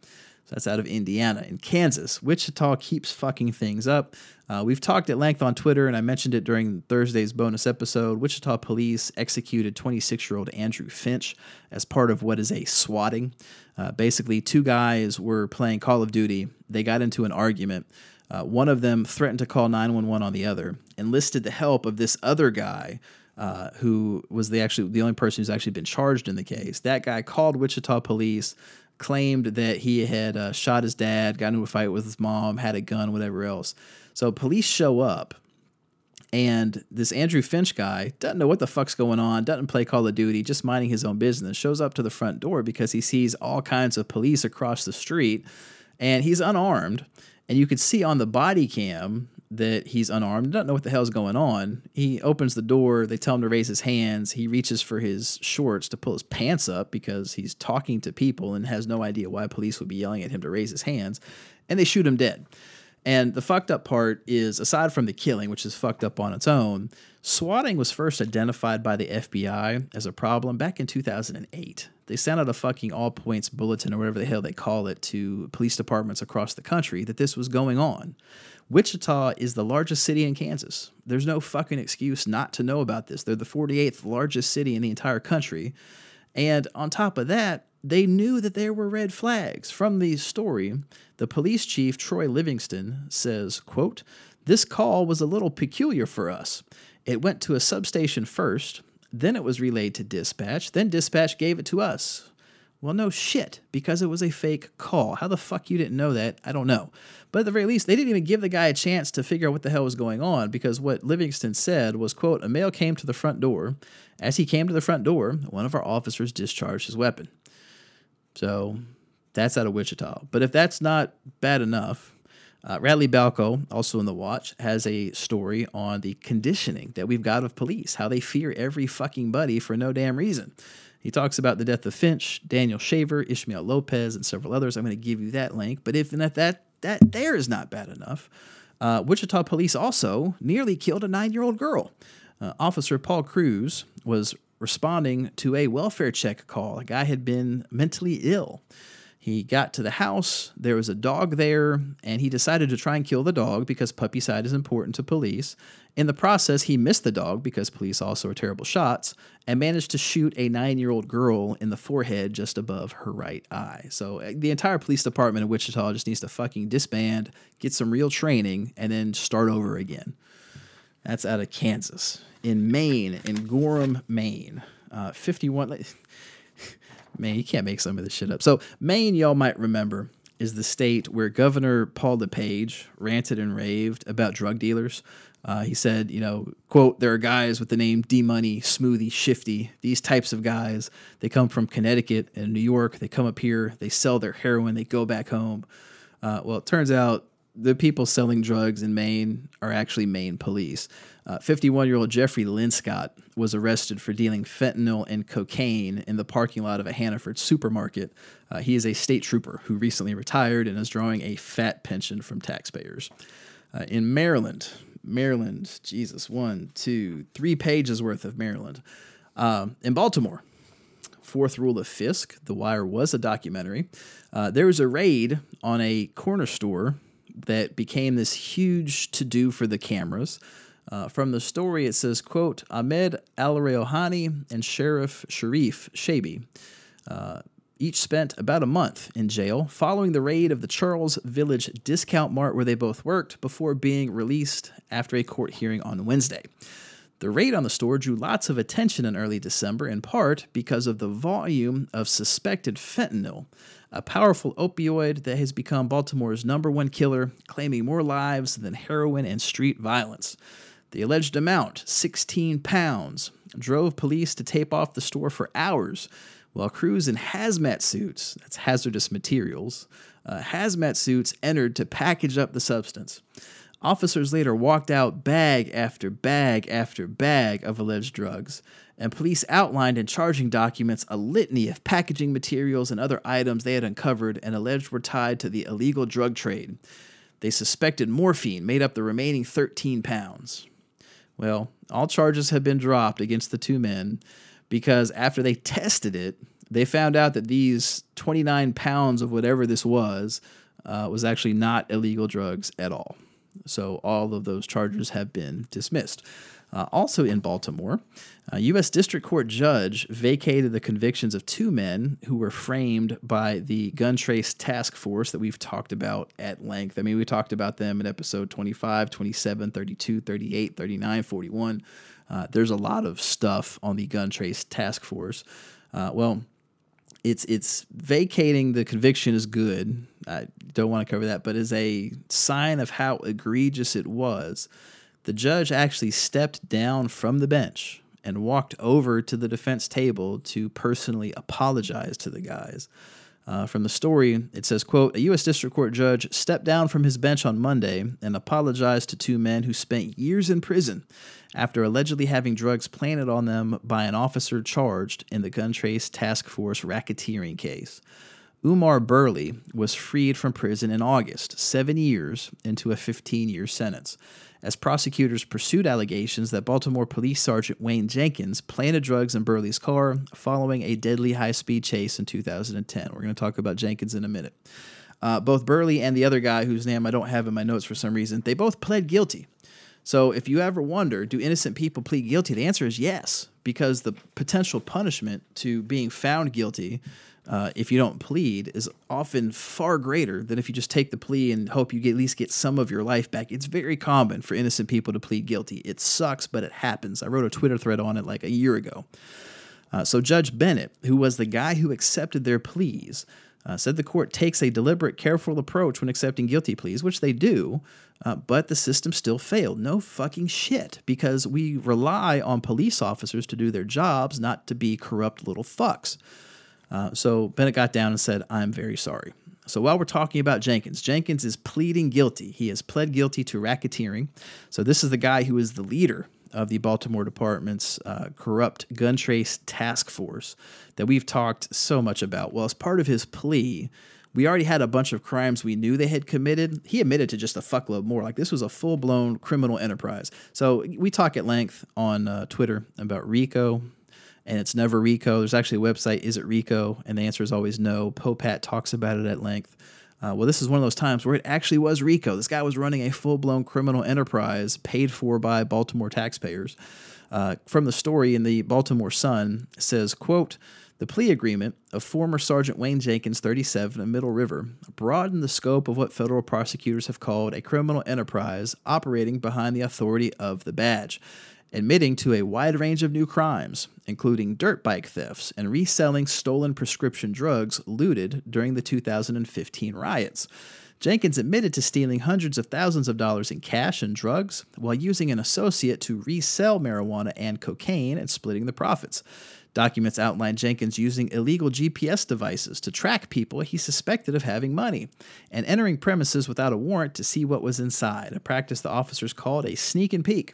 That's out of Indiana. In Kansas, Wichita keeps fucking things up. Uh, we've talked at length on Twitter, and I mentioned it during Thursday's bonus episode. Wichita police executed 26 year old Andrew Finch as part of what is a swatting. Uh, basically, two guys were playing Call of Duty. They got into an argument. Uh, one of them threatened to call 911 on the other, enlisted the help of this other guy. Uh, who was the actually the only person who's actually been charged in the case? That guy called Wichita police claimed that he had uh, shot his dad, got into a fight with his mom, had a gun, whatever else. So police show up, and this Andrew Finch guy doesn't know what the fuck's going on, doesn't play Call of Duty, just minding his own business, shows up to the front door because he sees all kinds of police across the street, and he's unarmed. And you could see on the body cam that he's unarmed, doesn't know what the hell's going on. He opens the door, they tell him to raise his hands. He reaches for his shorts to pull his pants up because he's talking to people and has no idea why police would be yelling at him to raise his hands, and they shoot him dead. And the fucked up part is, aside from the killing, which is fucked up on its own, swatting was first identified by the FBI as a problem back in 2008. They sent out a fucking all points bulletin or whatever the hell they call it to police departments across the country that this was going on. Wichita is the largest city in Kansas. There's no fucking excuse not to know about this. They're the 48th largest city in the entire country. And on top of that, they knew that there were red flags. From the story, the police chief, Troy Livingston, says, quote, This call was a little peculiar for us. It went to a substation first, then it was relayed to dispatch, then dispatch gave it to us. Well, no shit, because it was a fake call. How the fuck you didn't know that? I don't know. But at the very least, they didn't even give the guy a chance to figure out what the hell was going on because what Livingston said was, quote, a male came to the front door. As he came to the front door, one of our officers discharged his weapon. So that's out of Wichita. But if that's not bad enough, uh, Radley Balko, also in the watch, has a story on the conditioning that we've got of police, how they fear every fucking buddy for no damn reason. He talks about the death of Finch, Daniel Shaver, Ishmael Lopez, and several others. I'm going to give you that link. But if that that, that there is not bad enough, uh, Wichita police also nearly killed a nine-year-old girl. Uh, Officer Paul Cruz was responding to a welfare check call. A guy had been mentally ill. He got to the house, there was a dog there, and he decided to try and kill the dog because puppy side is important to police. In the process, he missed the dog because police also are terrible shots and managed to shoot a nine year old girl in the forehead just above her right eye. So uh, the entire police department of Wichita just needs to fucking disband, get some real training, and then start over again. That's out of Kansas. In Maine, in Gorham, Maine, uh, 51. Man, you can't make some of this shit up. So, Maine, y'all might remember, is the state where Governor Paul LePage ranted and raved about drug dealers. Uh, he said, you know, quote, there are guys with the name D Money, Smoothie, Shifty. These types of guys, they come from Connecticut and New York. They come up here, they sell their heroin, they go back home. Uh, well, it turns out the people selling drugs in Maine are actually Maine police. 51 uh, year old Jeffrey Linscott was arrested for dealing fentanyl and cocaine in the parking lot of a Hannaford supermarket. Uh, he is a state trooper who recently retired and is drawing a fat pension from taxpayers. Uh, in Maryland, Maryland, Jesus, one, two, three pages worth of Maryland. Um, in Baltimore, fourth rule of Fisk, The Wire was a documentary. Uh, there was a raid on a corner store that became this huge to do for the cameras. Uh, from the story, it says, quote, Ahmed Al-Rayhani and Sheriff Sharif Shabi uh, each spent about a month in jail following the raid of the Charles Village Discount Mart where they both worked before being released after a court hearing on Wednesday. The raid on the store drew lots of attention in early December, in part because of the volume of suspected fentanyl, a powerful opioid that has become Baltimore's number one killer, claiming more lives than heroin and street violence. The alleged amount, 16 pounds, drove police to tape off the store for hours while crews in hazmat suits, that's hazardous materials, uh, hazmat suits entered to package up the substance. Officers later walked out bag after bag after bag of alleged drugs, and police outlined in charging documents a litany of packaging materials and other items they had uncovered and alleged were tied to the illegal drug trade. They suspected morphine made up the remaining 13 pounds. Well, all charges have been dropped against the two men because after they tested it, they found out that these 29 pounds of whatever this was uh, was actually not illegal drugs at all. So all of those charges have been dismissed. Uh, also in Baltimore, a U.S. District Court judge vacated the convictions of two men who were framed by the gun trace task force that we've talked about at length. I mean, we talked about them in episode 25, 27, 32, 38, 39, 41. Uh, there's a lot of stuff on the gun trace task force. Uh, well, it's it's vacating the conviction is good. I don't want to cover that, but as a sign of how egregious it was, the judge actually stepped down from the bench and walked over to the defense table to personally apologize to the guys. Uh, from the story, it says, quote, a U.S. District Court judge stepped down from his bench on Monday and apologized to two men who spent years in prison after allegedly having drugs planted on them by an officer charged in the Gun Trace Task Force racketeering case. Umar Burley was freed from prison in August, seven years into a 15 year sentence as prosecutors pursued allegations that Baltimore Police Sergeant Wayne Jenkins planted drugs in Burley's car following a deadly high speed chase in 2010. We're going to talk about Jenkins in a minute. Uh, both Burley and the other guy, whose name I don't have in my notes for some reason, they both pled guilty. So if you ever wonder, do innocent people plead guilty? The answer is yes, because the potential punishment to being found guilty uh, if you don't plead is often far greater than if you just take the plea and hope you get, at least get some of your life back. It's very common for innocent people to plead guilty. It sucks, but it happens. I wrote a Twitter thread on it like a year ago. Uh, so Judge Bennett, who was the guy who accepted their pleas, uh, said the court takes a deliberate, careful approach when accepting guilty pleas, which they do, uh, but the system still failed. No fucking shit, because we rely on police officers to do their jobs, not to be corrupt little fucks. Uh, so Bennett got down and said, I'm very sorry. So while we're talking about Jenkins, Jenkins is pleading guilty. He has pled guilty to racketeering. So this is the guy who is the leader of the Baltimore Department's uh, corrupt gun trace task force that we've talked so much about. Well, as part of his plea, we already had a bunch of crimes we knew they had committed. He admitted to just a fuckload more. Like this was a full blown criminal enterprise. So we talk at length on uh, Twitter about RICO, and it's never RICO. There's actually a website, is it RICO? And the answer is always no. Popehat talks about it at length. Uh, well, this is one of those times where it actually was RICO. This guy was running a full blown criminal enterprise paid for by Baltimore taxpayers. Uh, from the story in the Baltimore Sun says, quote, the plea agreement of former Sergeant Wayne Jenkins, 37, of Middle River, broadened the scope of what federal prosecutors have called a criminal enterprise operating behind the authority of the badge admitting to a wide range of new crimes, including dirt bike thefts and reselling stolen prescription drugs looted during the 2015 riots. Jenkins admitted to stealing hundreds of thousands of dollars in cash and drugs while using an associate to resell marijuana and cocaine and splitting the profits. Documents outline Jenkins using illegal GPS devices to track people he suspected of having money and entering premises without a warrant to see what was inside, a practice the officers called a sneak and peek.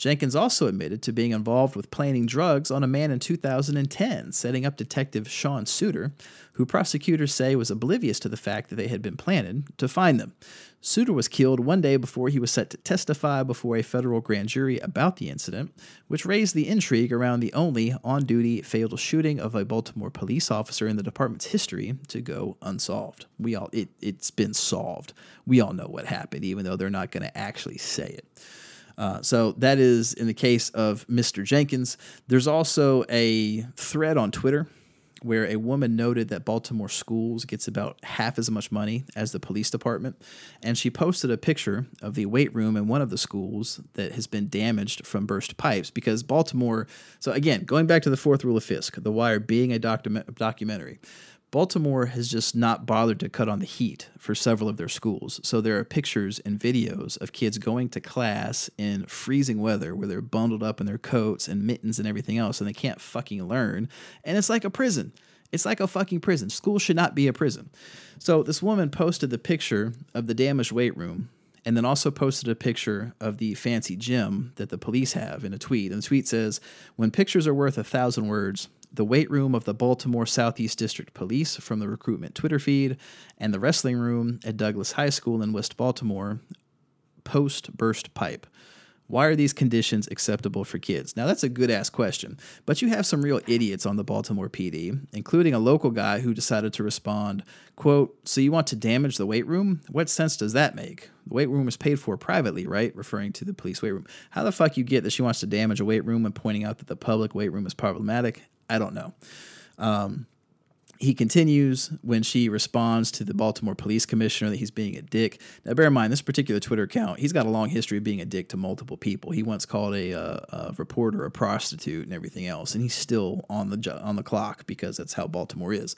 Jenkins also admitted to being involved with planting drugs on a man in 2010, setting up Detective Sean Suiter, who prosecutors say was oblivious to the fact that they had been planted, to find them. Suiter was killed one day before he was set to testify before a federal grand jury about the incident, which raised the intrigue around the only on duty fatal shooting of a Baltimore police officer in the department's history to go unsolved. We all it, it's been solved. We all know what happened, even though they're not going to actually say it. Uh, so that is in the case of Mr. Jenkins. There's also a thread on Twitter where a woman noted that Baltimore schools gets about half as much money as the police department, and she posted a picture of the weight room in one of the schools that has been damaged from burst pipes because Baltimore. So again, going back to the fourth rule of Fisk, The Wire being a document, documentary. Baltimore has just not bothered to cut on the heat for several of their schools. So there are pictures and videos of kids going to class in freezing weather where they're bundled up in their coats and mittens and everything else and they can't fucking learn. And it's like a prison. It's like a fucking prison. School should not be a prison. So this woman posted the picture of the damaged weight room and then also posted a picture of the fancy gym that the police have in a tweet. And the tweet says, When pictures are worth a thousand words, the weight room of the Baltimore Southeast District Police from the recruitment Twitter feed, and the wrestling room at Douglass High School in West Baltimore post burst pipe. Why are these conditions acceptable for kids? Now, that's a good ass question, but you have some real idiots on the Baltimore PD, including a local guy who decided to respond, quote, So you want to damage the weight room? What sense does that make? The weight room is paid for privately, right? Referring to the police weight room. How the fuck you get that she wants to damage a weight room and pointing out that the public weight room is problematic? I don't know. Um, he continues when she responds to the Baltimore police commissioner that he's being a dick. Now, bear in mind, this particular Twitter account, he's got a long history of being a dick to multiple people. He once called a, uh, a reporter a prostitute and everything else, and he's still on the on the clock because that's how Baltimore is.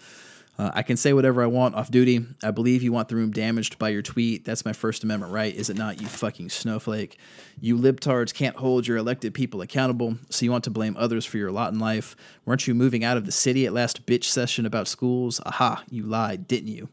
Uh, I can say whatever I want off duty. I believe you want the room damaged by your tweet. That's my First Amendment right, is it not, you fucking snowflake? You libtards can't hold your elected people accountable, so you want to blame others for your lot in life. Weren't you moving out of the city at last bitch session about schools? Aha, you lied, didn't you?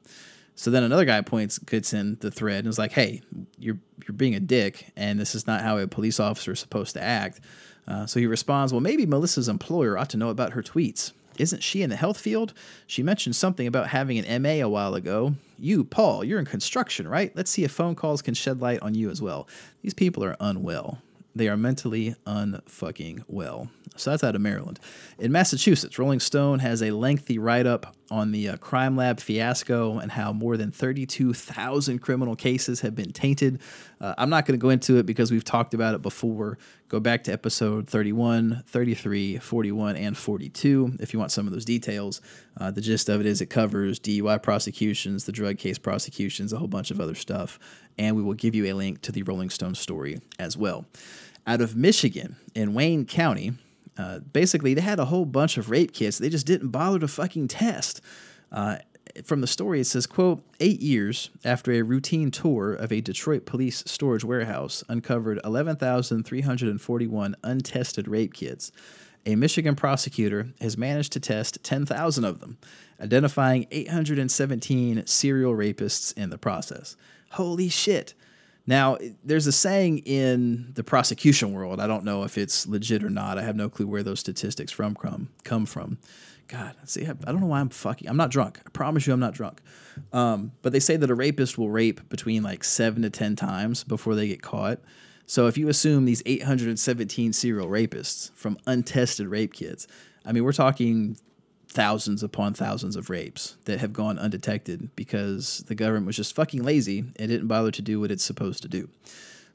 So then another guy points gets in the thread and is like, "Hey, you're you're being a dick, and this is not how a police officer is supposed to act." Uh, so he responds, "Well, maybe Melissa's employer ought to know about her tweets." Isn't she in the health field? She mentioned something about having an MA a while ago. You, Paul, you're in construction, right? Let's see if phone calls can shed light on you as well. These people are unwell. They are mentally unfucking well. So that's out of Maryland. In Massachusetts, Rolling Stone has a lengthy write up on the uh, crime lab fiasco and how more than 32,000 criminal cases have been tainted. Uh, I'm not going to go into it because we've talked about it before. Go back to episode 31, 33, 41, and 42 if you want some of those details. Uh, the gist of it is it covers DUI prosecutions, the drug case prosecutions, a whole bunch of other stuff. And we will give you a link to the Rolling Stone story as well. Out of Michigan, in Wayne County, Uh, basically, they had a whole bunch of rape kits. They just didn't bother to fucking test. Uh, from the story, it says, quote, eight years after a routine tour of a Detroit police storage warehouse uncovered 11,341 untested rape kits, a Michigan prosecutor has managed to test 10,000 of them, identifying 817 serial rapists in the process. Holy shit. Now, there's a saying in the prosecution world. I don't know if it's legit or not. I have no clue where those statistics from come, come from. God, see, I don't know why I'm fucking. I'm not drunk. I promise you, I'm not drunk. Um, but they say that a rapist will rape between like seven to ten times before they get caught. So if you assume these 817 serial rapists from untested rape kits, I mean, we're talking thousands upon thousands of rapes that have gone undetected because the government was just fucking lazy and didn't bother to do what it's supposed to do.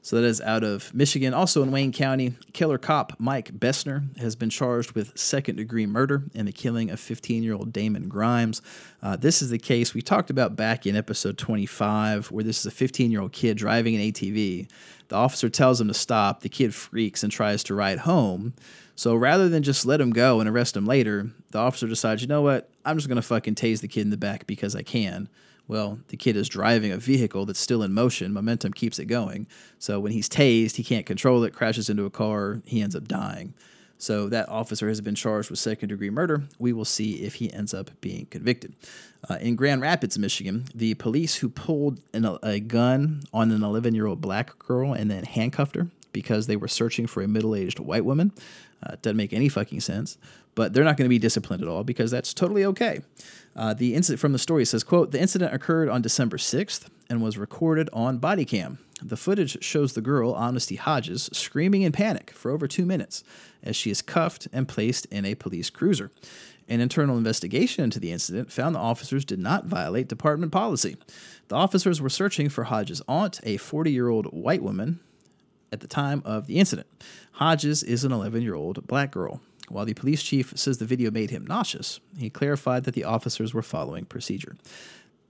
So that is out of Michigan. Also in Wayne County, killer cop Mike Bessner has been charged with second degree murder in the killing of 15 year old Damon Grimes. Uh, this is the case we talked about back in episode 25, where this is a 15 year old kid driving an ATV. The officer tells him to stop. The kid freaks and tries to ride home. So rather than just let him go and arrest him later, the officer decides, you know what? I'm just going to fucking tase the kid in the back because I can. Well, the kid is driving a vehicle that's still in motion. Momentum keeps it going. So when he's tased, he can't control it, crashes into a car, he ends up dying. So that officer has been charged with second degree murder. We will see if he ends up being convicted. Uh, in Grand Rapids, Michigan, the police who pulled an, a gun on an 11 year old black girl and then handcuffed her because they were searching for a middle aged white woman. Uh, doesn't make any fucking sense, but they're not going to be disciplined at all because that's totally okay. Uh, the incident from the story says, quote, the incident occurred on December 6th and was recorded on body cam. The footage shows the girl, Honesty Hodges, screaming in panic for over two minutes as she is cuffed and placed in a police cruiser. An internal investigation into the incident found the officers did not violate department policy. The officers were searching for Hodges' aunt, a 40 year old white woman, at the time of the incident. Hodges is an 11 year old black girl. While the police chief says the video made him nauseous, he clarified that the officers were following procedure.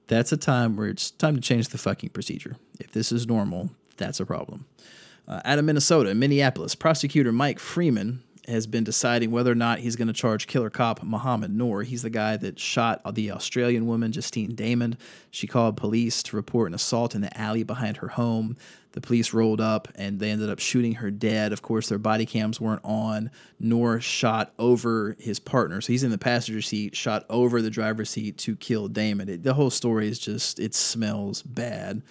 That's a time where it's time to change the fucking procedure. If this is normal, that's a problem. Uh, out of Minnesota, Minneapolis, prosecutor Mike Freeman has been deciding whether or not he's going to charge killer cop Mohammed Noor. He's the guy that shot the Australian woman, Justine Damond. She called police to report an assault in the alley behind her home. The police rolled up and they ended up shooting her dead. Of course, their body cams weren't on. Noor shot over his partner. So he's in the passenger seat, shot over the driver's seat to kill Damond. It, the whole story is just, it smells bad.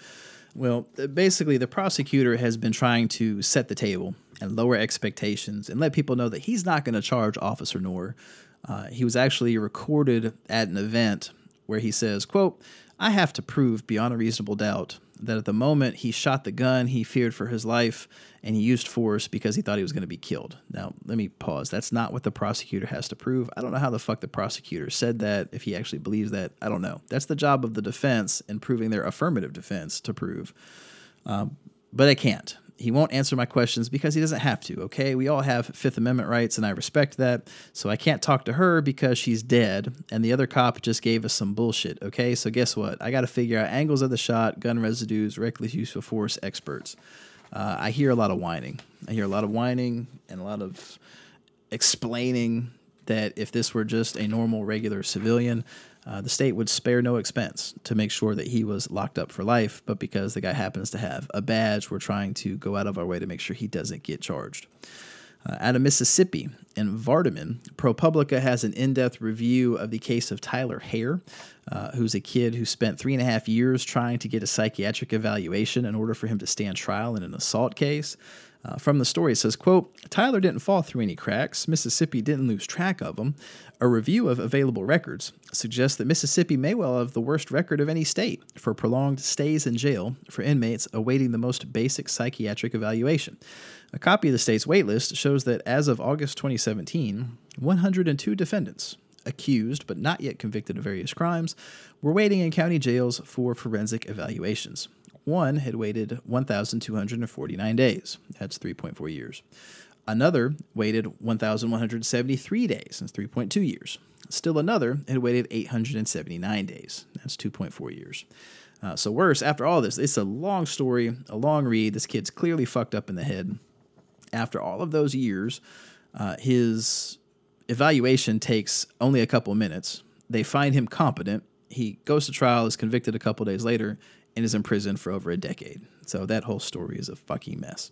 Well, basically, the prosecutor has been trying to set the table and lower expectations and let people know that he's not going to charge Officer Noor. Uh, he was actually recorded at an event where he says, quote, I have to prove beyond a reasonable doubt that at the moment he shot the gun, he feared for his life and he used force because he thought he was going to be killed. Now, let me pause. That's not what the prosecutor has to prove. I don't know how the fuck the prosecutor said that, if he actually believes that. I don't know. That's the job of the defense and proving their affirmative defense to prove. Um, but I can't he won't answer my questions because he doesn't have to, okay? We all have Fifth Amendment rights, and I respect that. So I can't talk to her because she's dead, and the other cop just gave us some bullshit, okay? So guess what? I got to figure out angles of the shot, gun residues, reckless use of force experts. Uh, I hear a lot of whining. I hear a lot of whining and a lot of explaining that if this were just a normal, regular civilian, uh, the state would spare no expense to make sure that he was locked up for life, but because the guy happens to have a badge, we're trying to go out of our way to make sure he doesn't get charged. Uh, out of Mississippi, in Vardaman, ProPublica has an in depth review of the case of Tyler Haire, uh, who's a kid who spent three and a half years trying to get a psychiatric evaluation in order for him to stand trial in an assault case. Uh, from the story, it says, quote, Tyler didn't fall through any cracks. Mississippi didn't lose track of him. A review of available records suggests that Mississippi may well have the worst record of any state for prolonged stays in jail for inmates awaiting the most basic psychiatric evaluation. A copy of the state's waitlist shows that as of August 2017, 102 defendants, accused but not yet convicted of various crimes, were waiting in county jails for forensic evaluations. One had waited 1,249 days. That's 3.4 years. Another waited 1,173 days. That's 3.2 years. Still another had waited 879 days. That's 2.4 years. Uh, so, worse, after all this, it's a long story, a long read. This kid's clearly fucked up in the head. After all of those years, Uh, his evaluation takes only a couple minutes. They find him competent. He goes to trial, is convicted a couple days later, and is in prison for over a decade. So that whole story is a fucking mess.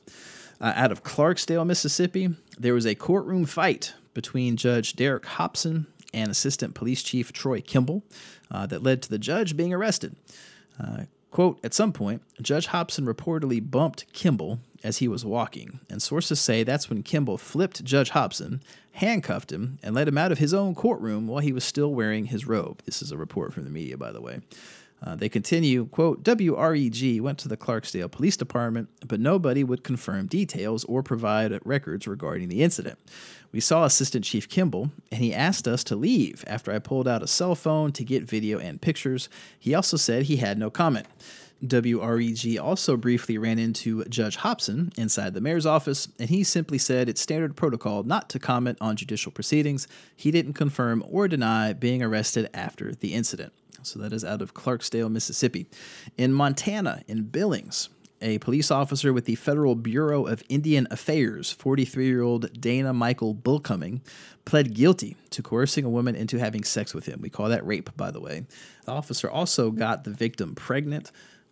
Uh, out of Clarksdale, Mississippi, there was a courtroom fight between Judge Derek Hobson and Assistant Police Chief Troy Kimball uh, that led to the judge being arrested. Uh, quote, at some point, Judge Hobson reportedly bumped Kimball as he was walking, and sources say that's when Kimball flipped Judge Hobson, handcuffed him, and led him out of his own courtroom while he was still wearing his robe. This is a report from the media, by the way. Uh, they continue, quote, WREG went to the Clarksdale Police Department, but nobody would confirm details or provide records regarding the incident. We saw Assistant Chief Kimball, and he asked us to leave after I pulled out a cell phone to get video and pictures. He also said he had no comment. WREG also briefly ran into Judge Hobson inside the mayor's office, and he simply said it's standard protocol not to comment on judicial proceedings. He didn't confirm or deny being arrested after the incident. So that is out of Clarksdale, Mississippi. In Montana, in Billings, a police officer with the Federal Bureau of Indian Affairs, 43 year old Dana Michael Bullcoming, pled guilty to coercing a woman into having sex with him. We call that rape, by the way. The officer also got the victim pregnant.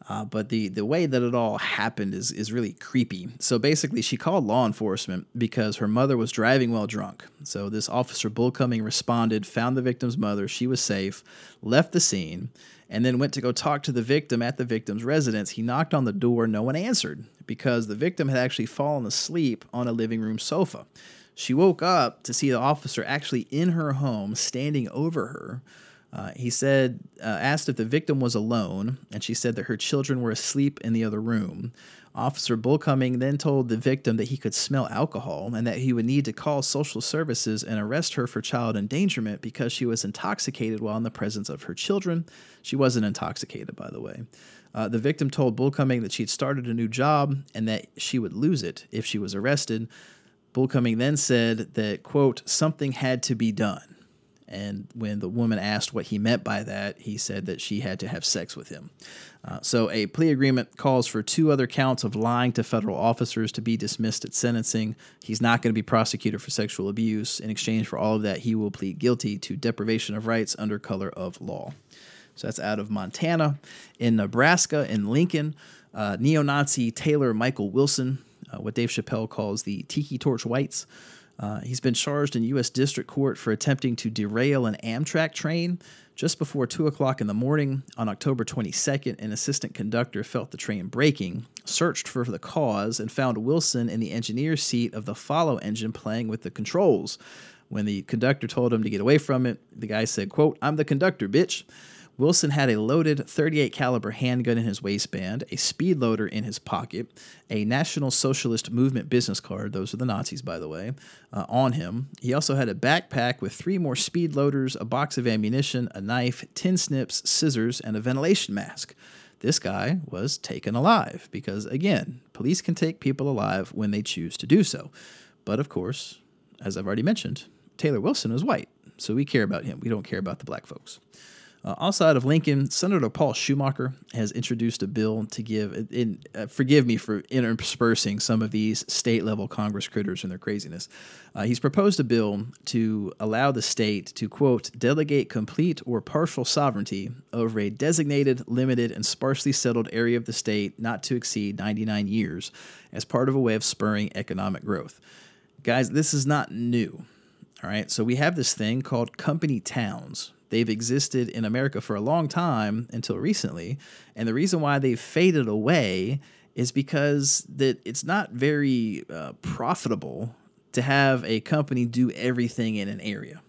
Uh, but the, the way that it all happened is, is really creepy. So basically, she called law enforcement because her mother was driving while drunk. So this officer Bullcoming responded, found the victim's mother, she was safe, left the scene, and then went to go talk to the victim at the victim's residence. He knocked on the door, no one answered because the victim had actually fallen asleep on a living room sofa. She woke up to see the officer actually in her home, standing over her. Uh, he said, uh, asked if the victim was alone, and she said that her children were asleep in the other room. Officer Bullcoming then told the victim that he could smell alcohol and that he would need to call social services and arrest her for child endangerment because she was intoxicated while in the presence of her children. She wasn't intoxicated, by the way. Uh, the victim told Bullcoming that she'd started a new job and that she would lose it if she was arrested. Bullcoming then said that, quote, something had to be done. And when the woman asked what he meant by that, he said that she had to have sex with him. Uh, so, a plea agreement calls for two other counts of lying to federal officers to be dismissed at sentencing. He's not going to be prosecuted for sexual abuse. In exchange for all of that, he will plead guilty to deprivation of rights under color of law. So, that's out of Montana. In Nebraska, in Lincoln, uh, neo Nazi Taylor Michael Wilson, uh, what Dave Chappelle calls the Tiki Torch Whites, uh, he's been charged in U.S. District Court for attempting to derail an Amtrak train. Just before 2 o'clock in the morning on October 22nd, an assistant conductor felt the train braking, searched for the cause, and found Wilson in the engineer's seat of the follow engine playing with the controls. When the conductor told him to get away from it, the guy said, quote, I'm the conductor, bitch. Wilson had a loaded 38 caliber handgun in his waistband, a speed loader in his pocket, a National Socialist Movement business card, those are the Nazis by the way, uh, on him. He also had a backpack with three more speed loaders, a box of ammunition, a knife, tin snips, scissors, and a ventilation mask. This guy was taken alive because again, police can take people alive when they choose to do so. But of course, as I've already mentioned, Taylor Wilson is white, so we care about him. We don't care about the black folks. Uh, outside of Lincoln, Senator Paul Schumacher has introduced a bill to give. In, uh, forgive me for interspersing some of these state level Congress critters and their craziness. Uh, he's proposed a bill to allow the state to, quote, delegate complete or partial sovereignty over a designated, limited, and sparsely settled area of the state not to exceed 99 years as part of a way of spurring economic growth. Guys, this is not new. All right, so we have this thing called company towns They've existed in America for a long time until recently, and the reason why they've faded away is because that it's not very uh, profitable to have a company do everything in an area.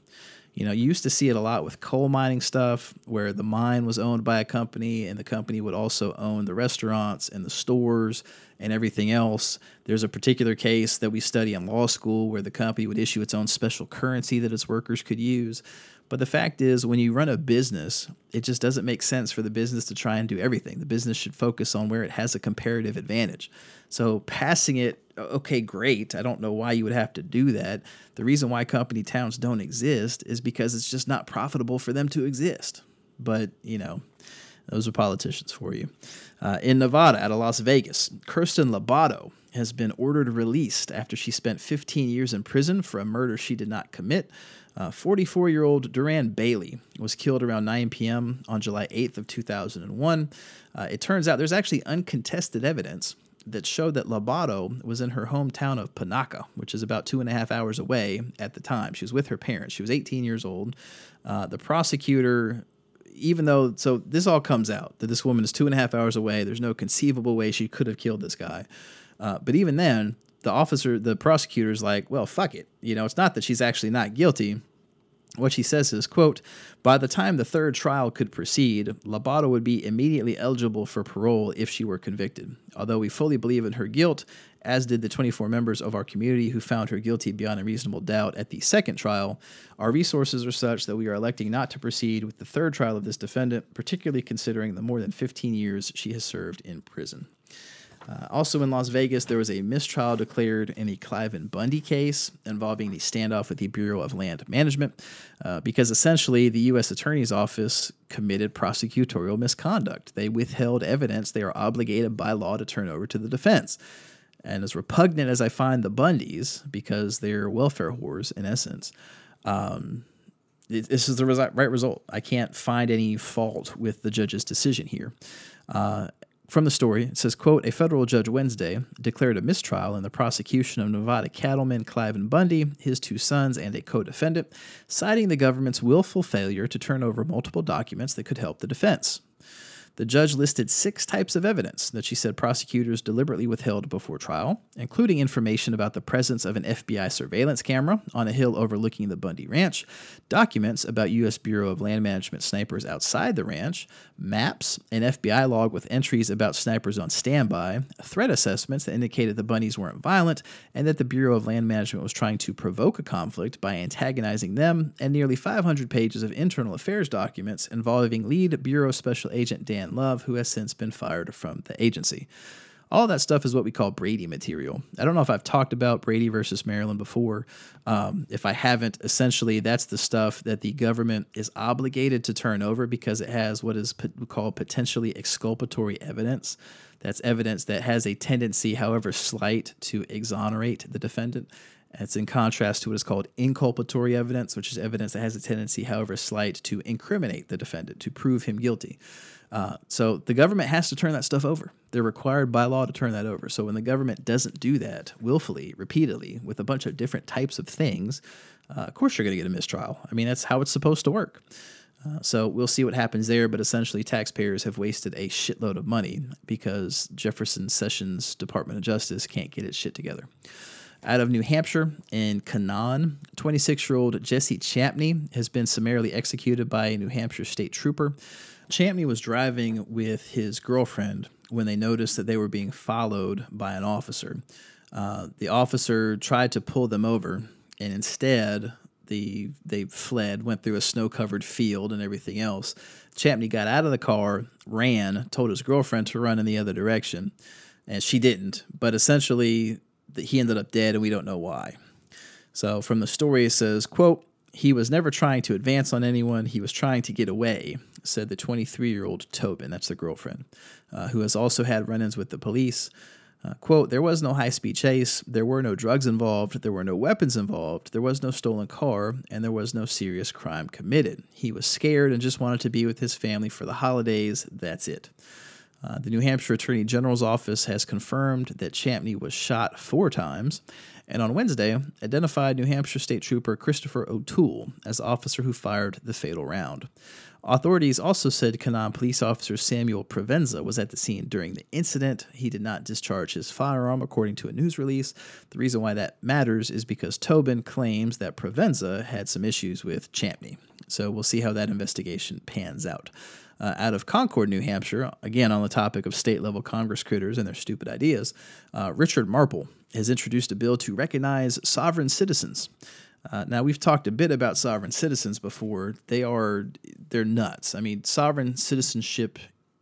You know, you used to see it a lot with coal mining stuff where the mine was owned by a company and the company would also own the restaurants and the stores and everything else. There's a particular case that we study in law school where the company would issue its own special currency that its workers could use. But the fact is, when you run a business, it just doesn't make sense for the business to try and do everything. The business should focus on where it has a comparative advantage. So passing it, okay, great. I don't know why you would have to do that. The reason why company towns don't exist is because it's just not profitable for them to exist. But, you know, those are politicians for you. Uh, in Nevada, out of Las Vegas, Kirstin Lobato has been ordered released after she spent 15 years in prison for a murder she did not commit. 44 uh, Duran Bailey was killed around 9 p.m. on July 8th of 2001. Uh, it turns out there's actually uncontested evidence that showed that Lobato was in her hometown of Panaca, which is about two and a half hours away at the time. She was with her parents. She was 18 years old. Uh, the prosecutor even though so this all comes out that this woman is two and a half hours away there's no conceivable way she could have killed this guy uh, but even then the officer the prosecutor is like well fuck it you know it's not that she's actually not guilty what she says is quote by the time the third trial could proceed lobato would be immediately eligible for parole if she were convicted although we fully believe in her guilt as did the 24 members of our community who found her guilty beyond a reasonable doubt at the second trial. Our resources are such that we are electing not to proceed with the third trial of this defendant, particularly considering the more than 15 years she has served in prison. Uh, also in Las Vegas, there was a mistrial declared in the Cliven Bundy case involving the standoff with the Bureau of Land Management, uh, because essentially the U.S. Attorney's Office committed prosecutorial misconduct. They withheld evidence they are obligated by law to turn over to the defense. And as repugnant as I find the Bundys, because they're welfare whores in essence, um, this is the right result. I can't find any fault with the judge's decision here. Uh, from the story, it says, quote, a federal judge Wednesday declared a mistrial in the prosecution of Nevada cattleman Cliven Bundy, his two sons, and a co-defendant, citing the government's willful failure to turn over multiple documents that could help the defense. The judge listed six types of evidence that she said prosecutors deliberately withheld before trial, including information about the presence of an FBI surveillance camera on a hill overlooking the Bundy Ranch, documents about U.S. Bureau of Land Management snipers outside the ranch, maps, an FBI log with entries about snipers on standby, threat assessments that indicated the Bundys weren't violent, and that the Bureau of Land Management was trying to provoke a conflict by antagonizing them, and nearly 500 pages of internal affairs documents involving lead Bureau Special Agent Dan Dan Love, who has since been fired from the agency. All that stuff is what we call Brady material. I don't know if I've talked about Brady versus Maryland before. Um, if I haven't, essentially, that's the stuff that the government is obligated to turn over because it has what is called potentially exculpatory evidence. That's evidence that has a tendency, however slight, to exonerate the defendant. It's in contrast to what is called inculpatory evidence, which is evidence that has a tendency, however slight, to incriminate the defendant, to prove him guilty. Uh, so the government has to turn that stuff over. They're required by law to turn that over. So when the government doesn't do that willfully, repeatedly, with a bunch of different types of things, uh, of course you're going to get a mistrial. I mean, that's how it's supposed to work. Uh, so we'll see what happens there, but essentially, taxpayers have wasted a shitload of money because Jefferson Sessions Department of Justice can't get its shit together. Out of New Hampshire in Canaan, 26 year old Jesse Champney has been summarily executed by a New Hampshire state trooper Champney was driving with his girlfriend when they noticed that they were being followed by an officer. Uh, the officer tried to pull them over, and instead, the they fled, went through a snow-covered field and everything else. Champney got out of the car, ran, told his girlfriend to run in the other direction, and she didn't. But essentially, he ended up dead, and we don't know why. So from the story, it says, "quote." He was never trying to advance on anyone. He was trying to get away, said the 23 year old Tobin, that's the girlfriend, uh, who has also had run ins with the police. Uh, quote, there was no high speed chase, there were no drugs involved, there were no weapons involved, there was no stolen car, and there was no serious crime committed. He was scared and just wanted to be with his family for the holidays. That's it. Uh, the New Hampshire Attorney General's office has confirmed that Champney was shot four times and on Wednesday identified New Hampshire State Trooper Christopher O'Toole as the officer who fired the fatal round. Authorities also said Canaan police officer Samuel Provenza was at the scene during the incident. He did not discharge his firearm, according to a news release. The reason why that matters is because Tobin claims that Provenza had some issues with Champney. So we'll see how that investigation pans out. Uh, out of Concord, New Hampshire, again on the topic of state level Congress critters and their stupid ideas, uh, Richard Marple has introduced a bill to recognize sovereign citizens. Uh, now we've talked a bit about sovereign citizens before. They are they're nuts. I mean, sovereign citizenship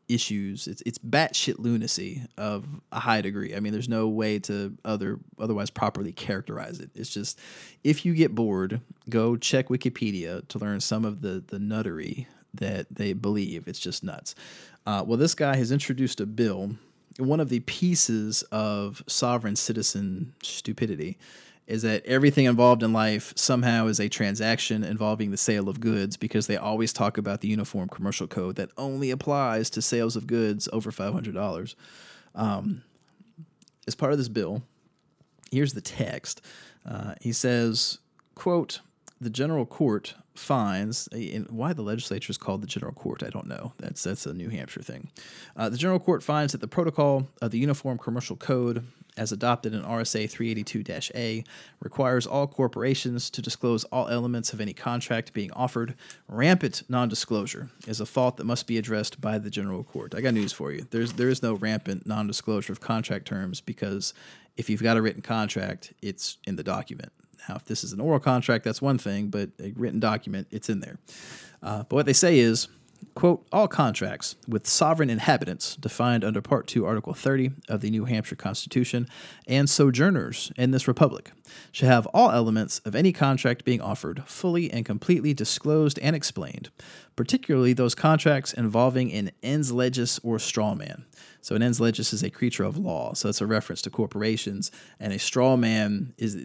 issues. It's it's batshit lunacy of a high degree. I mean, there's no way to other otherwise properly characterize it. It's just if you get bored, go check Wikipedia to learn some of the the nuttery that they believe. It's just nuts. Uh, well, this guy has introduced a bill one of the pieces of sovereign citizen stupidity is that everything involved in life somehow is a transaction involving the sale of goods because they always talk about the Uniform Commercial Code that only applies to sales of goods over $500. Um, as part of this bill, here's the text. Uh, he says, quote, the general court finds why the legislature is called the general court i don't know that's that's a new hampshire thing uh, the general court finds that the protocol of the uniform commercial code as adopted in RSA 382-A, requires all corporations to disclose all elements of any contract being offered. Rampant non-disclosure is a fault that must be addressed by the general court. I got news for you. There's there is no rampant non-disclosure of contract terms because if you've got a written contract, it's in the document. Now, if this is an oral contract, that's one thing, but a written document, it's in there. Uh, but what they say is quote, all contracts with sovereign inhabitants defined under Part 2, Article 30 of the New Hampshire Constitution and sojourners in this republic shall have all elements of any contract being offered fully and completely disclosed and explained, particularly those contracts involving an ens legis or straw man. So an ens legis is a creature of law, so it's a reference to corporations, and a straw man is.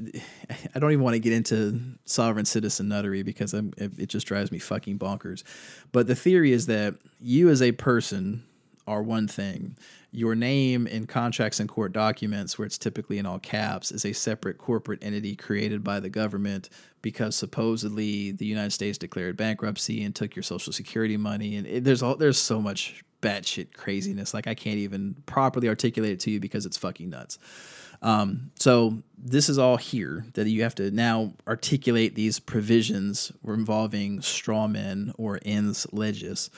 I don't even want to get into sovereign citizen nuttery because I'm, it just drives me fucking bonkers. But the theory is that you as a person are one thing. Your name in contracts and court documents, where it's typically in all caps, is a separate corporate entity created by the government because supposedly the United States declared bankruptcy and took your social security money. And it, there's all there's so much batshit craziness. Like I can't even properly articulate it to you because it's fucking nuts. Um, so this is all here that you have to now articulate these provisions involving straw men or ens legis.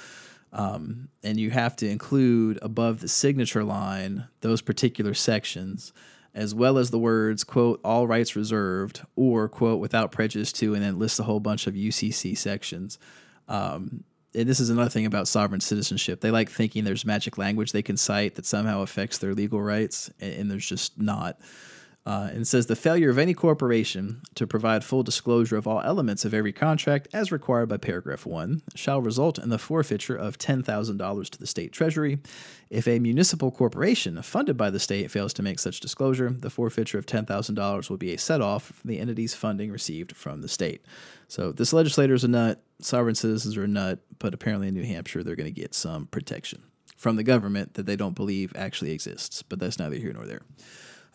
Um, and you have to include above the signature line those particular sections as well as the words quote all rights reserved or quote without prejudice to and then list a whole bunch of ucc sections um, and this is another thing about sovereign citizenship. They like thinking there's magic language they can cite that somehow affects their legal rights, and, and there's just not. Uh, and says the failure of any corporation to provide full disclosure of all elements of every contract, as required by paragraph 1, shall result in the forfeiture of $10,000 to the state treasury. If a municipal corporation funded by the state fails to make such disclosure, the forfeiture of $10,000 will be a set off from the entity's funding received from the state. So this legislator is a nut, sovereign citizens are a nut, but apparently in New Hampshire they're going to get some protection from the government that they don't believe actually exists. But that's neither here nor there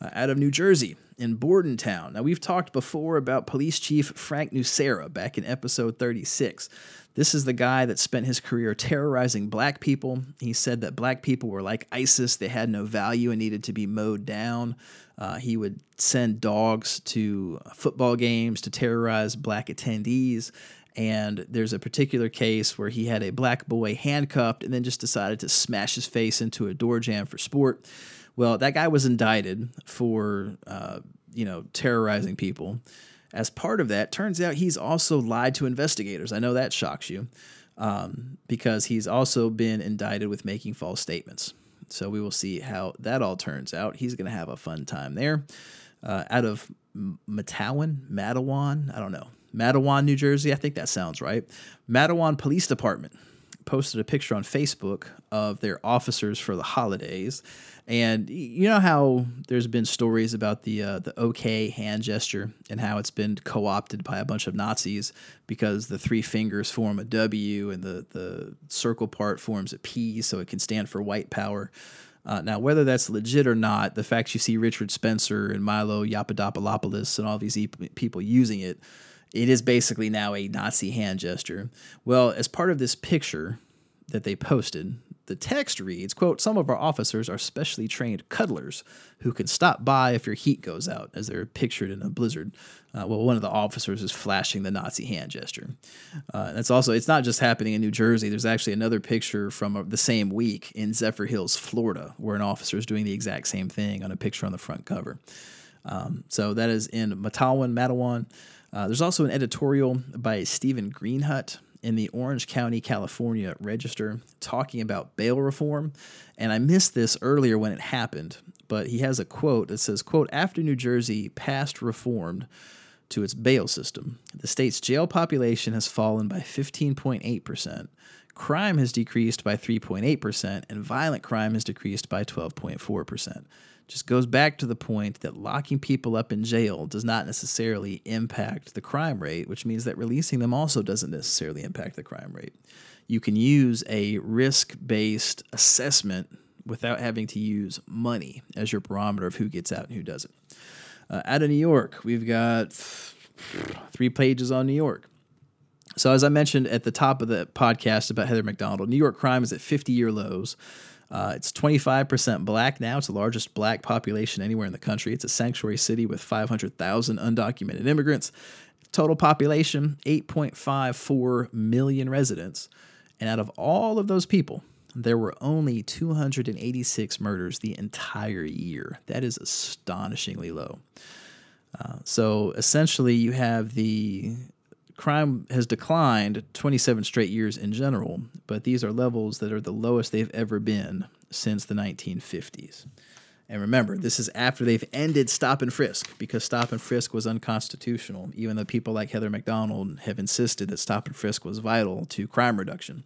uh, out of New Jersey in Bordentown. Now, we've talked before about Police Chief Frank Nucera back in episode 36. This is the guy that spent his career terrorizing black people. He said that black people were like ISIS, they had no value and needed to be mowed down. Uh, he would send dogs to football games to terrorize black attendees. And there's a particular case where he had a black boy handcuffed and then just decided to smash his face into a door jamb for sport. Well, that guy was indicted for, uh, you know, terrorizing people. As part of that, turns out he's also lied to investigators. I know that shocks you um, because he's also been indicted with making false statements. So we will see how that all turns out. He's going to have a fun time there. Uh, out of Matawan, Matawan, I don't know, Matawan, New Jersey. I think that sounds right. Matawan Police Department posted a picture on Facebook of their officers for the holidays. And you know how there's been stories about the uh, the OK hand gesture and how it's been co-opted by a bunch of Nazis because the three fingers form a W and the the circle part forms a P, so it can stand for white power. Uh, now, whether that's legit or not, the fact you see Richard Spencer and Milo Yiannopoulos and all these e- people using it, it is basically now a Nazi hand gesture. Well, as part of this picture that they posted, the text reads, quote, some of our officers are specially trained cuddlers who can stop by if your heat goes out, as they're pictured in a blizzard. Uh, well, one of the officers is flashing the Nazi hand gesture. Uh, that's also, it's not just happening in New Jersey. There's actually another picture from uh, the same week in Zephyrhills, Florida, where an officer is doing the exact same thing on a picture on the front cover. Um, so that is in Matawan, Matawan. Uh, there's also an editorial by Steven Greenhut in the Orange County, California Register talking about bail reform. And I missed this earlier when it happened, but he has a quote that says, quote, after New Jersey passed reformed to its bail system. The state's jail population has fallen by 15.8%. Crime has decreased by 3.8%, and violent crime has decreased by 12.4%. Just goes back to the point that locking people up in jail does not necessarily impact the crime rate, which means that releasing them also doesn't necessarily impact the crime rate. You can use a risk based assessment without having to use money as your barometer of who gets out and who doesn't. Uh, out of New York, we've got three pages on New York. So, as I mentioned at the top of the podcast about Heather Mac Donald, New York crime is at 50 year lows. Uh, it's 25% black now. It's the largest black population anywhere in the country. It's a sanctuary city with 500,000 undocumented immigrants. Total population 8.54 million residents. And out of all of those people, there were only 286 murders the entire year. That is astonishingly low. Uh, so essentially, you have the crime has declined 27 straight years in general, but these are levels that are the lowest they've ever been since the 1950s. And remember, this is after they've ended stop and frisk because stop and frisk was unconstitutional, even though people like Heather Mac Donald have insisted that stop and frisk was vital to crime reduction.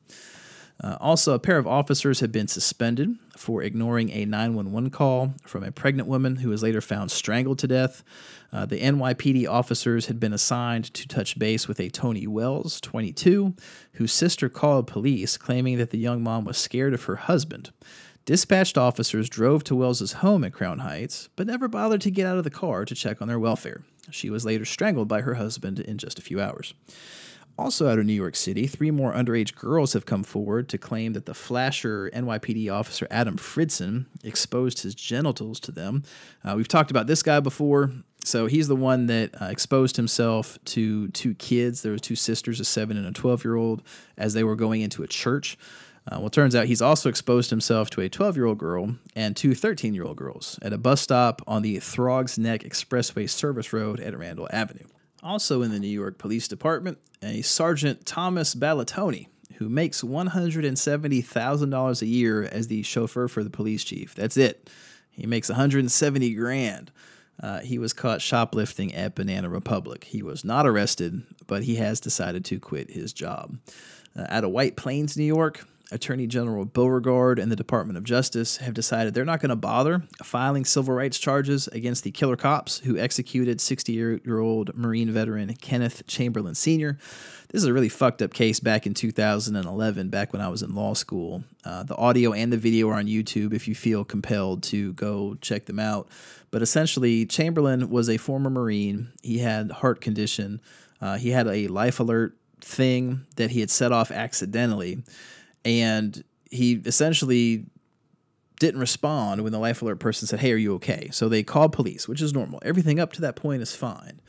Uh, also, a pair of officers have been suspended for ignoring a 911 call from a pregnant woman who was later found strangled to death. Uh, the NYPD officers had been assigned to touch base with a Tony Wells, 22, whose sister called police claiming that the young mom was scared of her husband. Dispatched officers drove to Wells's home at Crown Heights, but never bothered to get out of the car to check on their welfare. She was later strangled by her husband in just a few hours. Also out of New York City, three more underage girls have come forward to claim that the flasher NYPD officer Adam Fridson exposed his genitals to them. Uh, we've talked about this guy before. So he's the one that uh, exposed himself to two kids. There were two sisters, a seven and a 12 year old, as they were going into a church. Uh, well, turns out he's also exposed himself to a 12 year old girl and two 13 year old girls at a bus stop on the Throgs Neck Expressway Service Road at Randall Avenue. Also in the New York Police Department, a Sergeant Thomas Balatoni, who makes $170,000 a year as the chauffeur for the police chief. That's it. He makes 170 grand. Uh, he was caught shoplifting at Banana Republic. He was not arrested, but he has decided to quit his job. Uh, out of White Plains, New York, Attorney General Beauregard and the Department of Justice have decided they're not going to bother filing civil rights charges against the killer cops who executed 60 year old Marine veteran Kenneth Chamberlain Sr. This is a really fucked up case back in 2011, back when I was in law school. Uh, the audio and the video are on YouTube if you feel compelled to go check them out. But essentially, Chamberlain was a former Marine. He had heart condition. Uh, he had a life alert thing that he had set off accidentally and he essentially didn't respond when the life alert person said, "Hey, are you okay?" So they called police, which is normal. Everything up to that point is fine.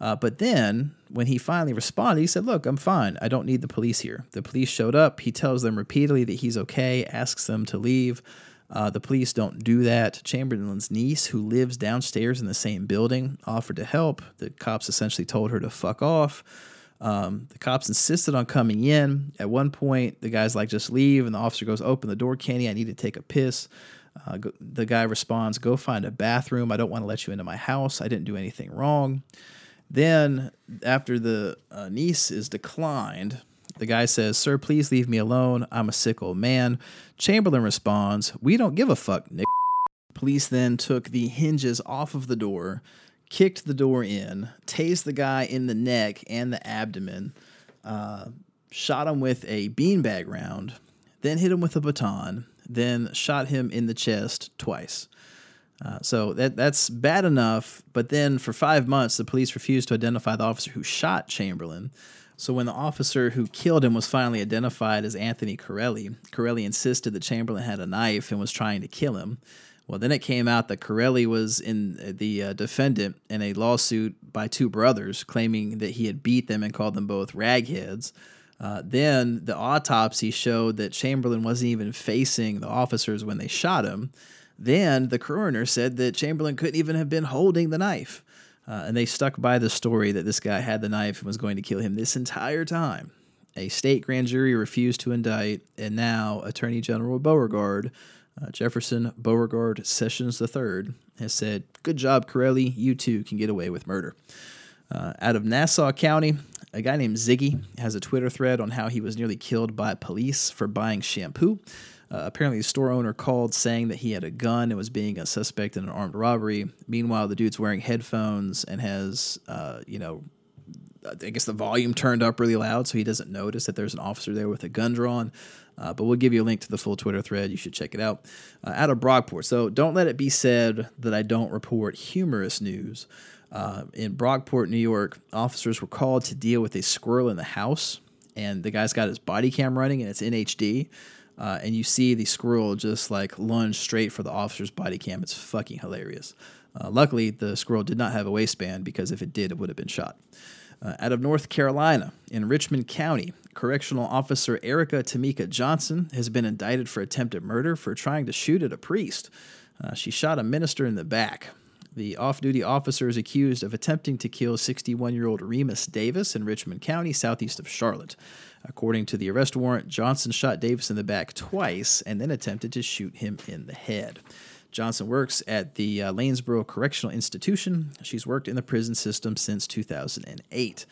Uh, but then when he finally responded, he said, Look, I'm fine. I don't need the police here. The police showed up. He tells them repeatedly that he's okay, asks them to leave. Uh, the police don't do that. Chamberlain's niece, who lives downstairs in the same building, offered to help. The cops essentially told her to fuck off. Um, the cops insisted on coming in. At one point, the guy's like, just leave. And the officer goes, open the door, Kenny. I need to take a piss. Uh, go, the guy responds, go find a bathroom. I don't want to let you into my house. I didn't do anything wrong. Then, after the uh, niece is declined, the guy says, Sir, please leave me alone. I'm a sick old man. Chamberlain responds, We don't give a fuck, Nick. Police then took the hinges off of the door kicked the door in, tased the guy in the neck and the abdomen, uh, shot him with a beanbag round, then hit him with a baton, then shot him in the chest twice. Uh, so that that's bad enough. But then for five months, the police refused to identify the officer who shot Chamberlain. So when the officer who killed him was finally identified as Anthony Carelli, Carelli insisted that Chamberlain had a knife and was trying to kill him. Well, then it came out that Carelli was in uh, the uh, defendant in a lawsuit by two brothers claiming that he had beat them and called them both ragheads. Uh, then the autopsy showed that Chamberlain wasn't even facing the officers when they shot him. Then the coroner said that Chamberlain couldn't even have been holding the knife. Uh, and they stuck by the story that this guy had the knife and was going to kill him this entire time. A state grand jury refused to indict, and now Attorney General Beauregard uh, Jefferson Beauregard Sessions III has said, Good job, Carelli. You too can get away with murder. Uh, out of Nassau County, a guy named Ziggy has a Twitter thread on how he was nearly killed by police for buying shampoo. Uh, apparently, the store owner called saying that he had a gun and was being a suspect in an armed robbery. Meanwhile, the dude's wearing headphones and has, uh, you know, I guess the volume turned up really loud, so he doesn't notice that there's an officer there with a gun drawn. Uh, but we'll give you a link to the full Twitter thread. You should check it out. Uh, out of Brockport. So don't let it be said that I don't report humorous news. Uh, in Brockport, New York, officers were called to deal with a squirrel in the house, and the guy's got his body cam running, and it's in HD. Uh, and you see the squirrel just like lunge straight for the officer's body cam. It's fucking hilarious. Uh, luckily, the squirrel did not have a waistband because if it did, it would have been shot. Uh, out of North Carolina, in Richmond County, correctional officer Erica Tamika Johnson has been indicted for attempted murder for trying to shoot at a priest. Uh, she shot a minister in the back. The off duty officer is accused of attempting to kill 61 year old Remus Davis in Richmond County, southeast of Charlotte. According to the arrest warrant, Johnson shot Davis in the back twice and then attempted to shoot him in the head. Johnson works at the uh, Lanesboro Correctional Institution. She's worked in the prison system since 2008.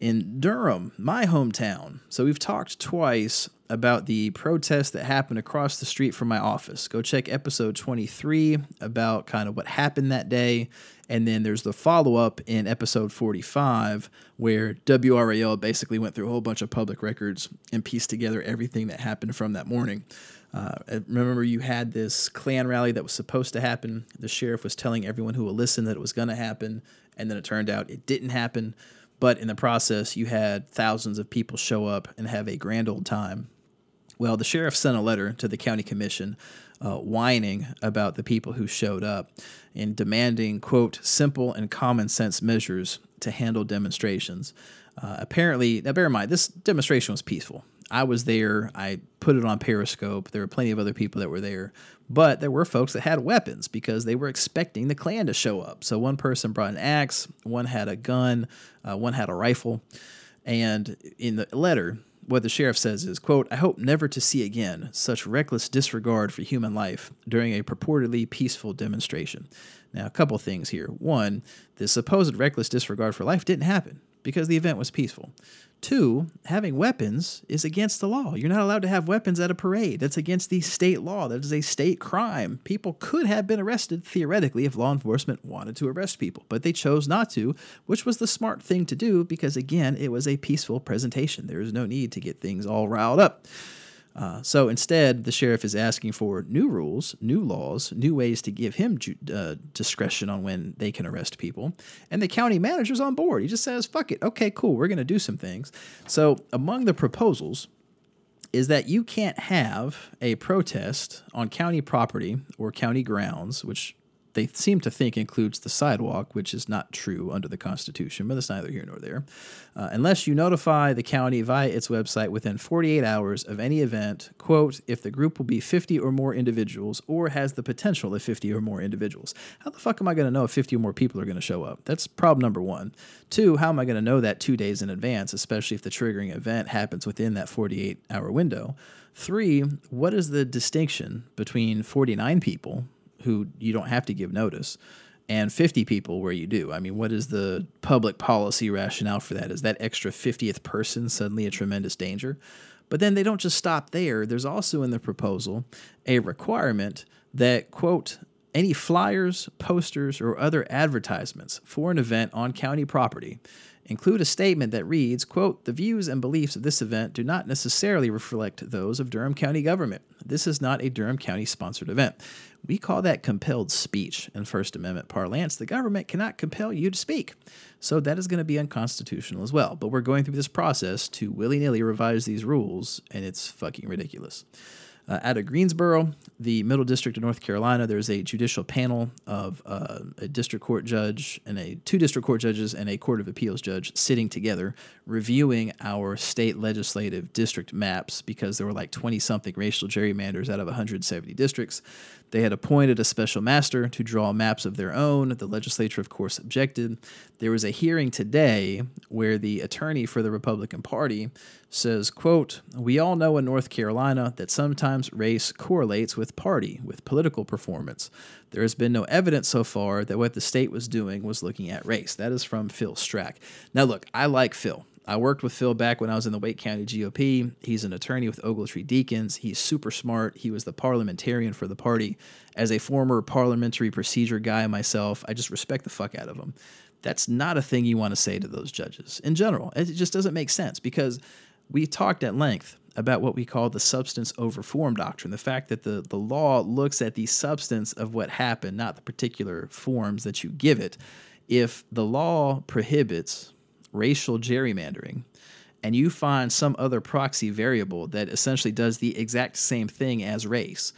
In Durham, my hometown. So we've talked twice about the protest that happened across the street from my office. Go check episode 23 about kind of what happened that day. And then there's the follow up in episode 45 where WRAL basically went through a whole bunch of public records and pieced together everything that happened from that morning. Uh, remember, you had this Klan rally that was supposed to happen. The sheriff was telling everyone who will listen that it was going to happen, and then it turned out it didn't happen. But in the process, you had thousands of people show up and have a grand old time. Well, the sheriff sent a letter to the county commission uh, whining about the people who showed up and demanding, quote, simple and common sense measures to handle demonstrations. Uh, apparently, now bear in mind, this demonstration was peaceful. I was there. I put it on Periscope. There were plenty of other people that were there, but there were folks that had weapons because they were expecting the Klan to show up. So one person brought an axe, one had a gun, uh, one had a rifle, and in the letter, what the sheriff says is, quote, I hope never to see again such reckless disregard for human life during a purportedly peaceful demonstration. Now, a couple things here. One, the supposed reckless disregard for life didn't happen because the event was peaceful. Two, having weapons is against the law. You're not allowed to have weapons at a parade. That's against the state law. That is a state crime. People could have been arrested theoretically if law enforcement wanted to arrest people, but they chose not to, which was the smart thing to do because, again, it was a peaceful presentation. There is no need to get things all riled up. Uh, so instead, the sheriff is asking for new rules, new laws, new ways to give him ju- uh, discretion on when they can arrest people. And the county manager's on board. He just says, fuck it. Okay, cool. We're going to do some things. So among the proposals is that you can't have a protest on county property or county grounds, which they seem to think includes the sidewalk, which is not true under the Constitution, but that's neither here nor there. Uh, unless you notify the county via its website within 48 hours of any event, quote, if the group will be 50 or more individuals or has the potential of 50 or more individuals. How the fuck am I going to know if 50 or more people are going to show up? That's problem number one. Two, how am I going to know that two days in advance, especially if the triggering event happens within that 48 hour window? Three, what is the distinction between 49 people who you don't have to give notice and 50 people where you do. I mean, what is the public policy rationale for that? Is that extra 50th person suddenly a tremendous danger? But then they don't just stop there. There's also in the proposal a requirement that, quote, any flyers, posters, or other advertisements for an event on county property include a statement that reads, quote, the views and beliefs of this event do not necessarily reflect those of Durham County government. This is not a Durham County sponsored event. We call that compelled speech in First Amendment parlance. The government cannot compel you to speak. So that is going to be unconstitutional as well. But we're going through this process to willy nilly revise these rules, and it's fucking ridiculous. Uh, out of Greensboro, the Middle District of North Carolina, there's a judicial panel of uh, a district court judge and a two district court judges and a court of appeals judge sitting together reviewing our state legislative district maps because there were like 20 something racial gerrymanders out of 170 districts. They had appointed a special master to draw maps of their own. The legislature, of course, objected. There was a hearing today where the attorney for the Republican Party says, quote, We all know in North Carolina that sometimes race correlates with party, with political performance. There has been no evidence so far that what the state was doing was looking at race. That is from Phil Strach. Now, look, I like Phil. I worked with Phil back when I was in the Wake County GOP. He's an attorney with Ogletree Deakins. He's super smart. He was the parliamentarian for the party. As a former parliamentary procedure guy myself, I just respect the fuck out of him. That's not a thing you want to say to those judges in general. It just doesn't make sense because we talked at length about what we call the substance over form doctrine the fact that the, the law looks at the substance of what happened, not the particular forms that you give it. If the law prohibits racial gerrymandering and you find some other proxy variable that essentially does the exact same thing as race,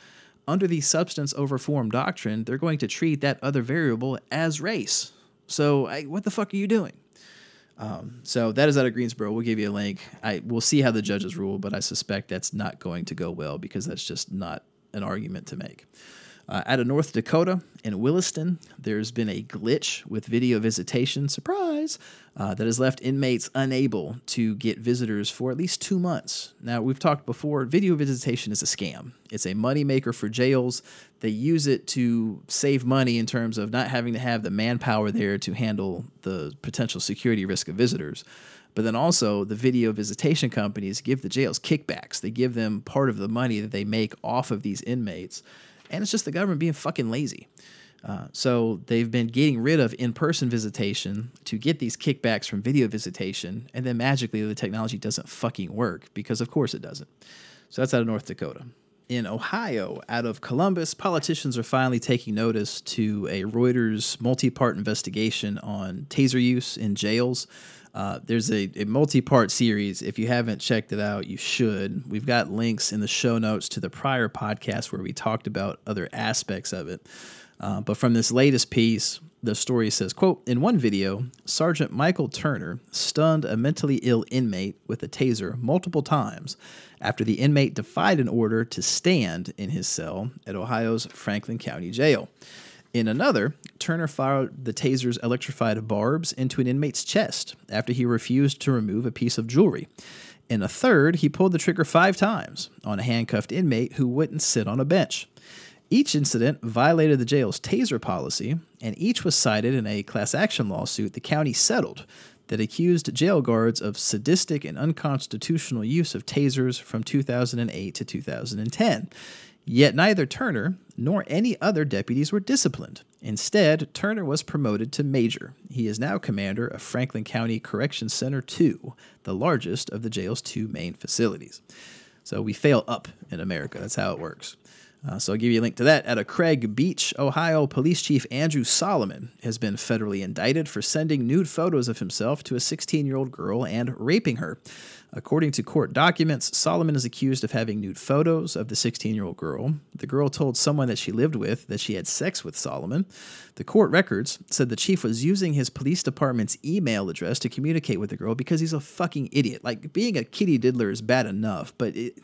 under the substance over form doctrine, they're going to treat that other variable as race. So, I, what the fuck are you doing? Um, so that is out of Greensboro. We'll give you a link. I we'll see how the judges rule, but I suspect that's not going to go well because that's just not an argument to make. Uh, out of North Dakota in Williston, there's been a glitch with video visitation, surprise, uh, that has left inmates unable to get visitors for at least two months. Now, we've talked before, video visitation is a scam. It's a moneymaker for jails. They use it to save money in terms of not having to have the manpower there to handle the potential security risk of visitors. But then also, the video visitation companies give the jails kickbacks. They give them part of the money that they make off of these inmates and it's just the government being fucking lazy. Uh, so they've been getting rid of in-person visitation to get these kickbacks from video visitation, and then magically the technology doesn't fucking work because of course it doesn't. So that's out of North Dakota. In Ohio, out of Columbus, politicians are finally taking notice to a Reuters multi-part investigation on taser use in jails. Uh, there's a, a multi part series. If you haven't checked it out, you should. We've got links in the show notes to the prior podcast where we talked about other aspects of it. Uh, but from this latest piece, the story says, quote, in one video, Sergeant Michael Turner stunned a mentally ill inmate with a taser multiple times after the inmate defied an order to stand in his cell at Ohio's Franklin County Jail. In another, Turner fired the taser's electrified barbs into an inmate's chest after he refused to remove a piece of jewelry. In a third, he pulled the trigger five times on a handcuffed inmate who wouldn't sit on a bench. Each incident violated the jail's taser policy, and each was cited in a class action lawsuit the county settled that accused jail guards of sadistic and unconstitutional use of tasers from 2008 to 2010. Yet neither Turner nor any other deputies were disciplined. Instead, Turner was promoted to major. He is now commander of Franklin County Correction Center 2, the largest of the jail's two main facilities. So we fail up in America. That's how it works. Uh, so I'll give you a link to that. At a Craig Beach, Ohio, Police Chief Andrew Solomon has been federally indicted for sending nude photos of himself to a 16 year old girl and raping her. According to court documents, Solomon is accused of having nude photos of the 16 year old girl. The girl told someone that she lived with that she had sex with Solomon. The court records said the chief was using his police department's email address to communicate with the girl because he's a fucking idiot. Like, being a kitty diddler is bad enough, but it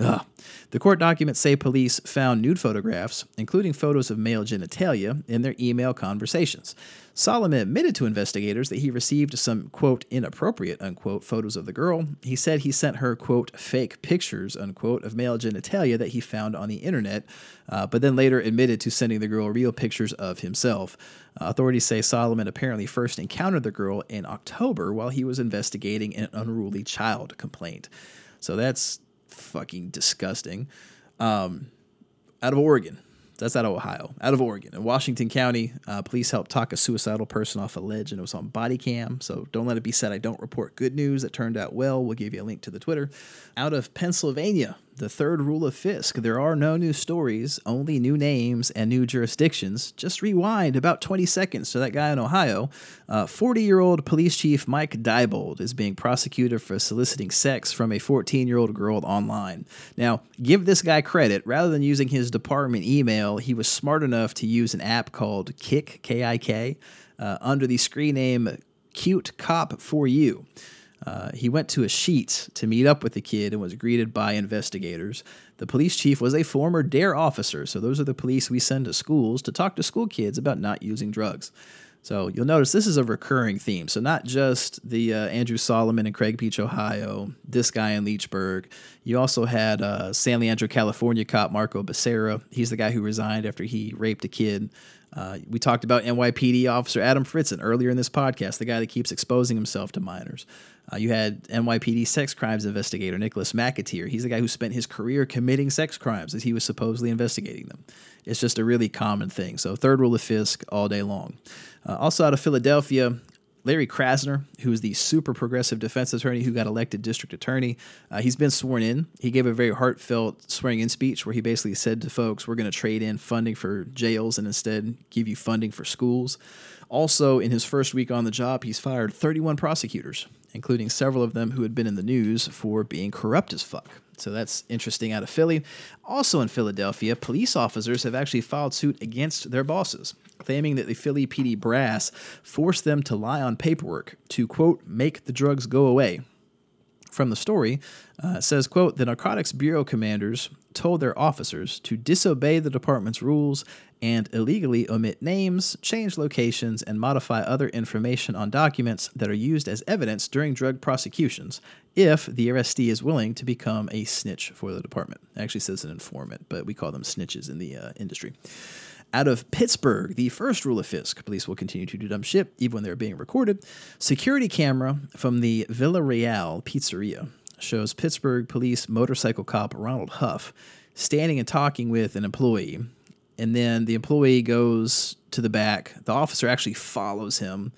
Ugh. The court documents say police found nude photographs, including photos of male genitalia, in their email conversations. Solomon admitted to investigators that he received some, quote, inappropriate, unquote, photos of the girl. He said he sent her, quote, fake pictures, unquote, of male genitalia that he found on the internet, uh, but then later admitted to sending the girl real pictures of himself. Uh, authorities say Solomon apparently first encountered the girl in October while he was investigating an unruly child complaint. So that's fucking disgusting. Um, out of Oregon. That's out of Ohio. Out of Oregon. In Washington County, uh, police helped talk a suicidal person off a ledge, and it was on body cam. So don't let it be said I don't report good news. That turned out well. We'll give you a link to the Twitter. Out of Pennsylvania, the third rule of Fisk there are no new stories, only new names and new jurisdictions. Just rewind about 20 seconds to that guy in Ohio. 40 uh, year old police chief Mike Diebold is being prosecuted for soliciting sex from a 14 year old girl online. Now, give this guy credit. Rather than using his department email, he was smart enough to use an app called Kik, K I K, uh, under the screen name Cute Cop for You. Uh, he went to a Sheetz to meet up with the kid and was greeted by investigators. The police chief was a former DARE officer, so those are the police we send to schools to talk to school kids about not using drugs. So you'll notice this is a recurring theme. So not just the uh, Andrew Solomon and Craig Beach, Ohio, this guy in Leechburg. You also had uh, San Leandro, California cop Marco Becerra. He's the guy who resigned after he raped a kid. Uh, we talked about NYPD officer Adam Fritzen earlier in this podcast, the guy that keeps exposing himself to minors. Uh, you had NYPD sex crimes investigator Nicholas McAteer. He's the guy who spent his career committing sex crimes as he was supposedly investigating them. It's just a really common thing. So, third rule of Fisk all day long. Uh, also, out of Philadelphia, Larry Krasner, who is the super progressive defense attorney who got elected district attorney, uh, he's been sworn in. He gave a very heartfelt swearing in speech where he basically said to folks, We're going to trade in funding for jails and instead give you funding for schools. Also, in his first week on the job, he's fired 31 prosecutors, including several of them who had been in the news for being corrupt as fuck. So that's interesting out of Philly. Also in Philadelphia, police officers have actually filed suit against their bosses, claiming that the Philly PD brass forced them to lie on paperwork to, quote, make the drugs go away. From the story, uh, says, quote, the Narcotics Bureau commanders told their officers to disobey the department's rules and illegally omit names, change locations, and modify other information on documents that are used as evidence during drug prosecutions if the arrestee is willing to become a snitch for the department. It actually says an informant, but we call them snitches in the uh, industry. Out of Pittsburgh, the first rule of Fisk police will continue to do dumb shit even when they're being recorded. Security camera from the Villa Real Pizzeria shows Pittsburgh police motorcycle cop Ronald Huff standing and talking with an employee and then the employee goes to the back. The officer actually follows him.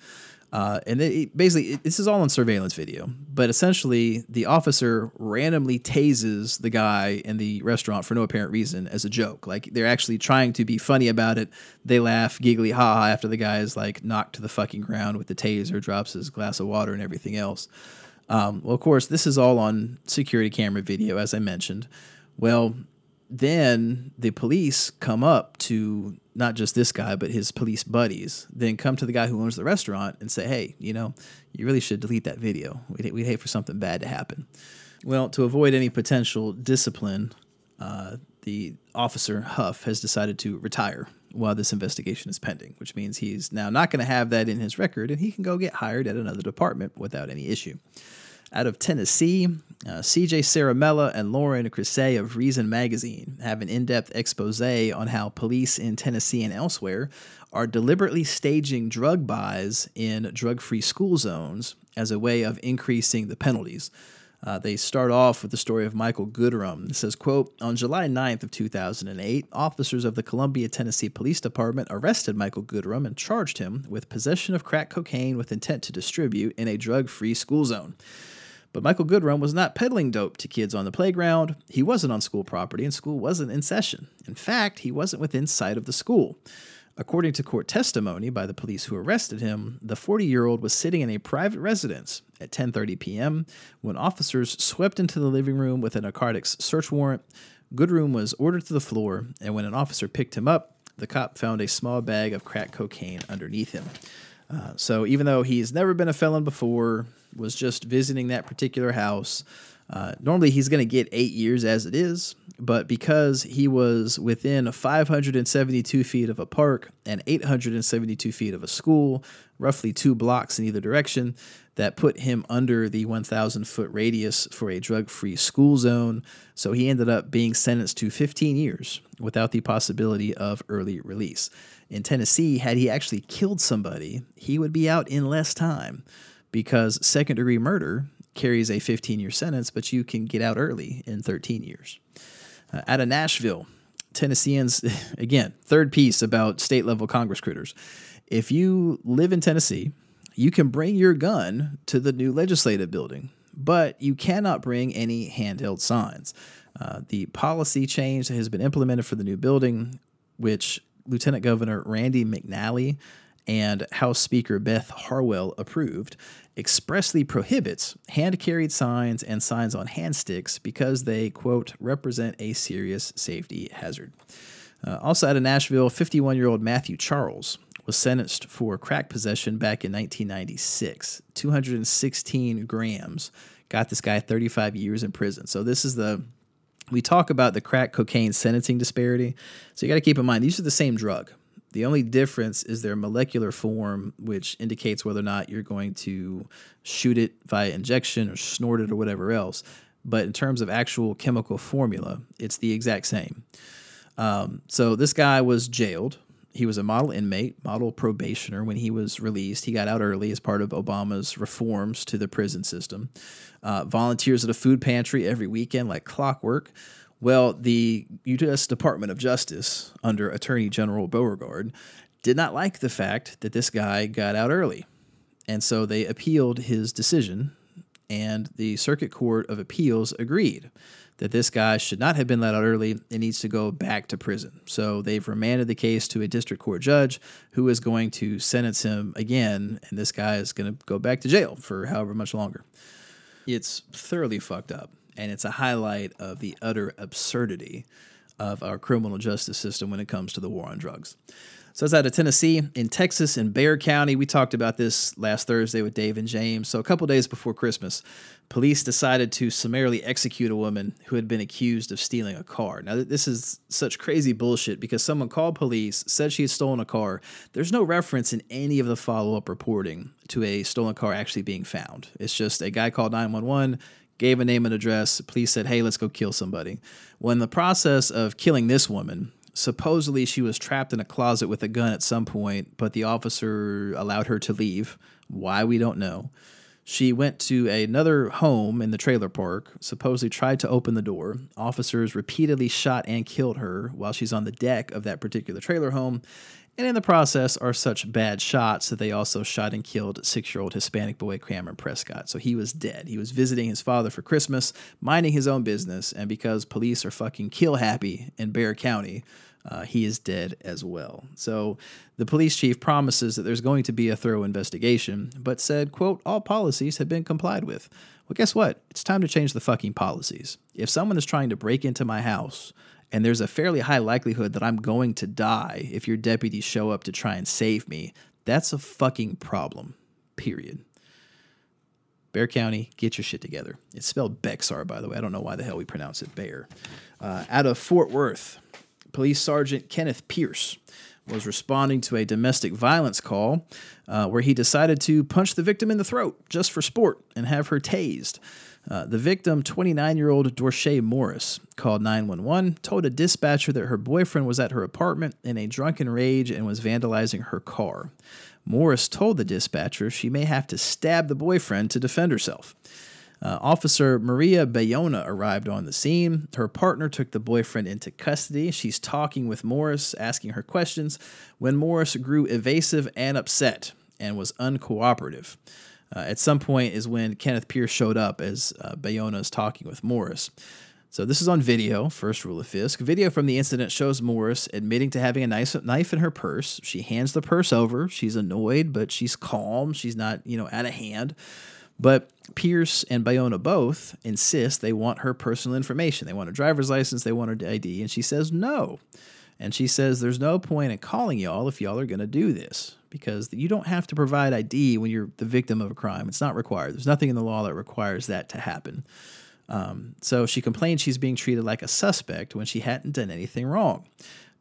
Uh, and basically, it, this is all on surveillance video. But essentially, the officer randomly tases the guy in the restaurant for no apparent reason as a joke. Like they're actually trying to be funny about it. They laugh, giggly, ha ha, after the guy is like knocked to the fucking ground with the taser, drops his glass of water, and everything else. Um, well, of course, this is all on security camera video, as I mentioned. Well, then the police come up to not just this guy, but his police buddies, then come to the guy who owns the restaurant and say, hey, you know, you really should delete that video. We'd, we'd hate for something bad to happen. Well, to avoid any potential discipline, uh, the officer, Huff, has decided to retire while this investigation is pending, which means he's now not going to have that in his record and he can go get hired at another department without any issue. Out of Tennessee, uh, CJ Ciaramella and Lauren Krisai of Reason Magazine have an in depth expose on how police in Tennessee and elsewhere are deliberately staging drug buys in drug free school zones as a way of increasing the penalties. Uh, they start off with the story of Michael Goodrum. It says, quote, On July 9th of 2008, officers of the Columbia, Tennessee Police Department arrested Michael Goodrum and charged him with possession of crack cocaine with intent to distribute in a drug-free school zone. But Michael Goodrum was not peddling dope to kids on the playground. He wasn't on school property, and school wasn't in session. In fact, he wasn't within sight of the school. According to court testimony by the police who arrested him, the 40-year-old was sitting in a private residence at 10:30 p.m. when officers swept into the living room with a narcotics search warrant. Goodrum was ordered to the floor, and when an officer picked him up, the cop found a small bag of crack cocaine underneath him. Uh, so even though he's never been a felon before, was just visiting that particular house. Uh, normally, he's going to get eight years as it is, but because he was within 572 feet of a park and 872 feet of a school, roughly two blocks in either direction, that put him under the 1,000 foot radius for a drug free school zone. So he ended up being sentenced to 15 years without the possibility of early release. In Tennessee, had he actually killed somebody, he would be out in less time because second degree murder carries a 15 year sentence, but you can get out early in 13 years. Uh, out of Nashville, Tennesseans, again, third piece about state level Congress critters. If you live in Tennessee, you can bring your gun to the new legislative building, but you cannot bring any handheld signs. Uh, the policy change that has been implemented for the new building, which Lieutenant Governor Randy McNally and House Speaker Beth Harwell approved, expressly prohibits hand carried signs and signs on hand sticks because they, quote, represent a serious safety hazard. Uh, also out of Nashville, 51 year old Matthew Charles was sentenced for crack possession back in 1996. 216 grams got this guy 35 years in prison. So this is the we talk about the crack cocaine sentencing disparity. So you got to keep in mind these are the same drug The only difference is their molecular form, which indicates whether or not you're going to shoot it via injection or snort it or whatever else. But in terms of actual chemical formula, it's the exact same. Um, so this guy was jailed. He was a model inmate, model probationer when he was released. He got out early as part of Obama's reforms to the prison system. Uh, volunteers at a food pantry every weekend like clockwork. Well, the U.S. Department of Justice, under Attorney General Beauregard, did not like the fact that this guy got out early. And so they appealed his decision, and the Circuit Court of Appeals agreed that this guy should not have been let out early and needs to go back to prison. So they've remanded the case to a district court judge who is going to sentence him again, and this guy is going to go back to jail for however much longer. It's thoroughly fucked up, and it's a highlight of the utter absurdity of our criminal justice system when it comes to the war on drugs. So it's out of Tennessee. In Texas, in Bexar County, we talked about this last Thursday with Dave and James. So a couple days before Christmas, police decided to summarily execute a woman who had been accused of stealing a car. Now, this is such crazy bullshit because someone called police, said she had stolen a car. There's no reference in any of the follow up reporting to a stolen car actually being found. It's just a guy called 911 gave a name and address. Police said, hey, let's go kill somebody. Well, in the process of killing this woman, supposedly she was trapped in a closet with a gun at some point, but the officer allowed her to leave. Why, we don't know. She went to another home in the trailer park, supposedly tried to open the door. Officers repeatedly shot and killed her while she's on the deck of that particular trailer home. And in the process are such bad shots that they also shot and killed six year old Hispanic boy Cameron Prescott. So he was dead. He was visiting his father for Christmas, minding his own business. And because police are fucking kill happy in Bexar County, uh, he is dead as well. So the police chief promises that there's going to be a thorough investigation, but said, quote, all policies have been complied with. Well, guess what? It's time to change the fucking policies. If someone is trying to break into my house, and there's a fairly high likelihood that I'm going to die if your deputies show up to try and save me, that's a fucking problem. Period. Bexar County, get your shit together. It's spelled Bexar, by the way. I don't know why the hell we pronounce it Bear. Uh, out of Fort Worth, Police Sergeant Kenneth Pierce was responding to a domestic violence call uh, where he decided to punch the victim in the throat just for sport and have her tased. Uh, the victim, 29 year old Dorshay Morris, called 911, told a dispatcher that her boyfriend was at her apartment in a drunken rage and was vandalizing her car. Morris told the dispatcher she may have to stab the boyfriend to defend herself. Uh, Officer Maria Bayona arrived on the scene. Her partner took the boyfriend into custody. She's talking with Morris, asking her questions, when Morris grew evasive and upset and was uncooperative. Uh, at some point is when Kenneth Pierce showed up as uh, Bayona is talking with Morris. So this is on video, first rule of Fisk. Video from the incident shows Morris admitting to having a nice knife in her purse. She hands the purse over. She's annoyed, but she's calm. She's not, you know, out of hand. But Pierce and Bayona both insist they want her personal information. They want a driver's license, they want her ID, and she says no. And she says there's no point in calling y'all if y'all are going to do this because you don't have to provide ID when you're the victim of a crime. It's not required. There's nothing in the law that requires that to happen. Um, so she complains she's being treated like a suspect when she hadn't done anything wrong.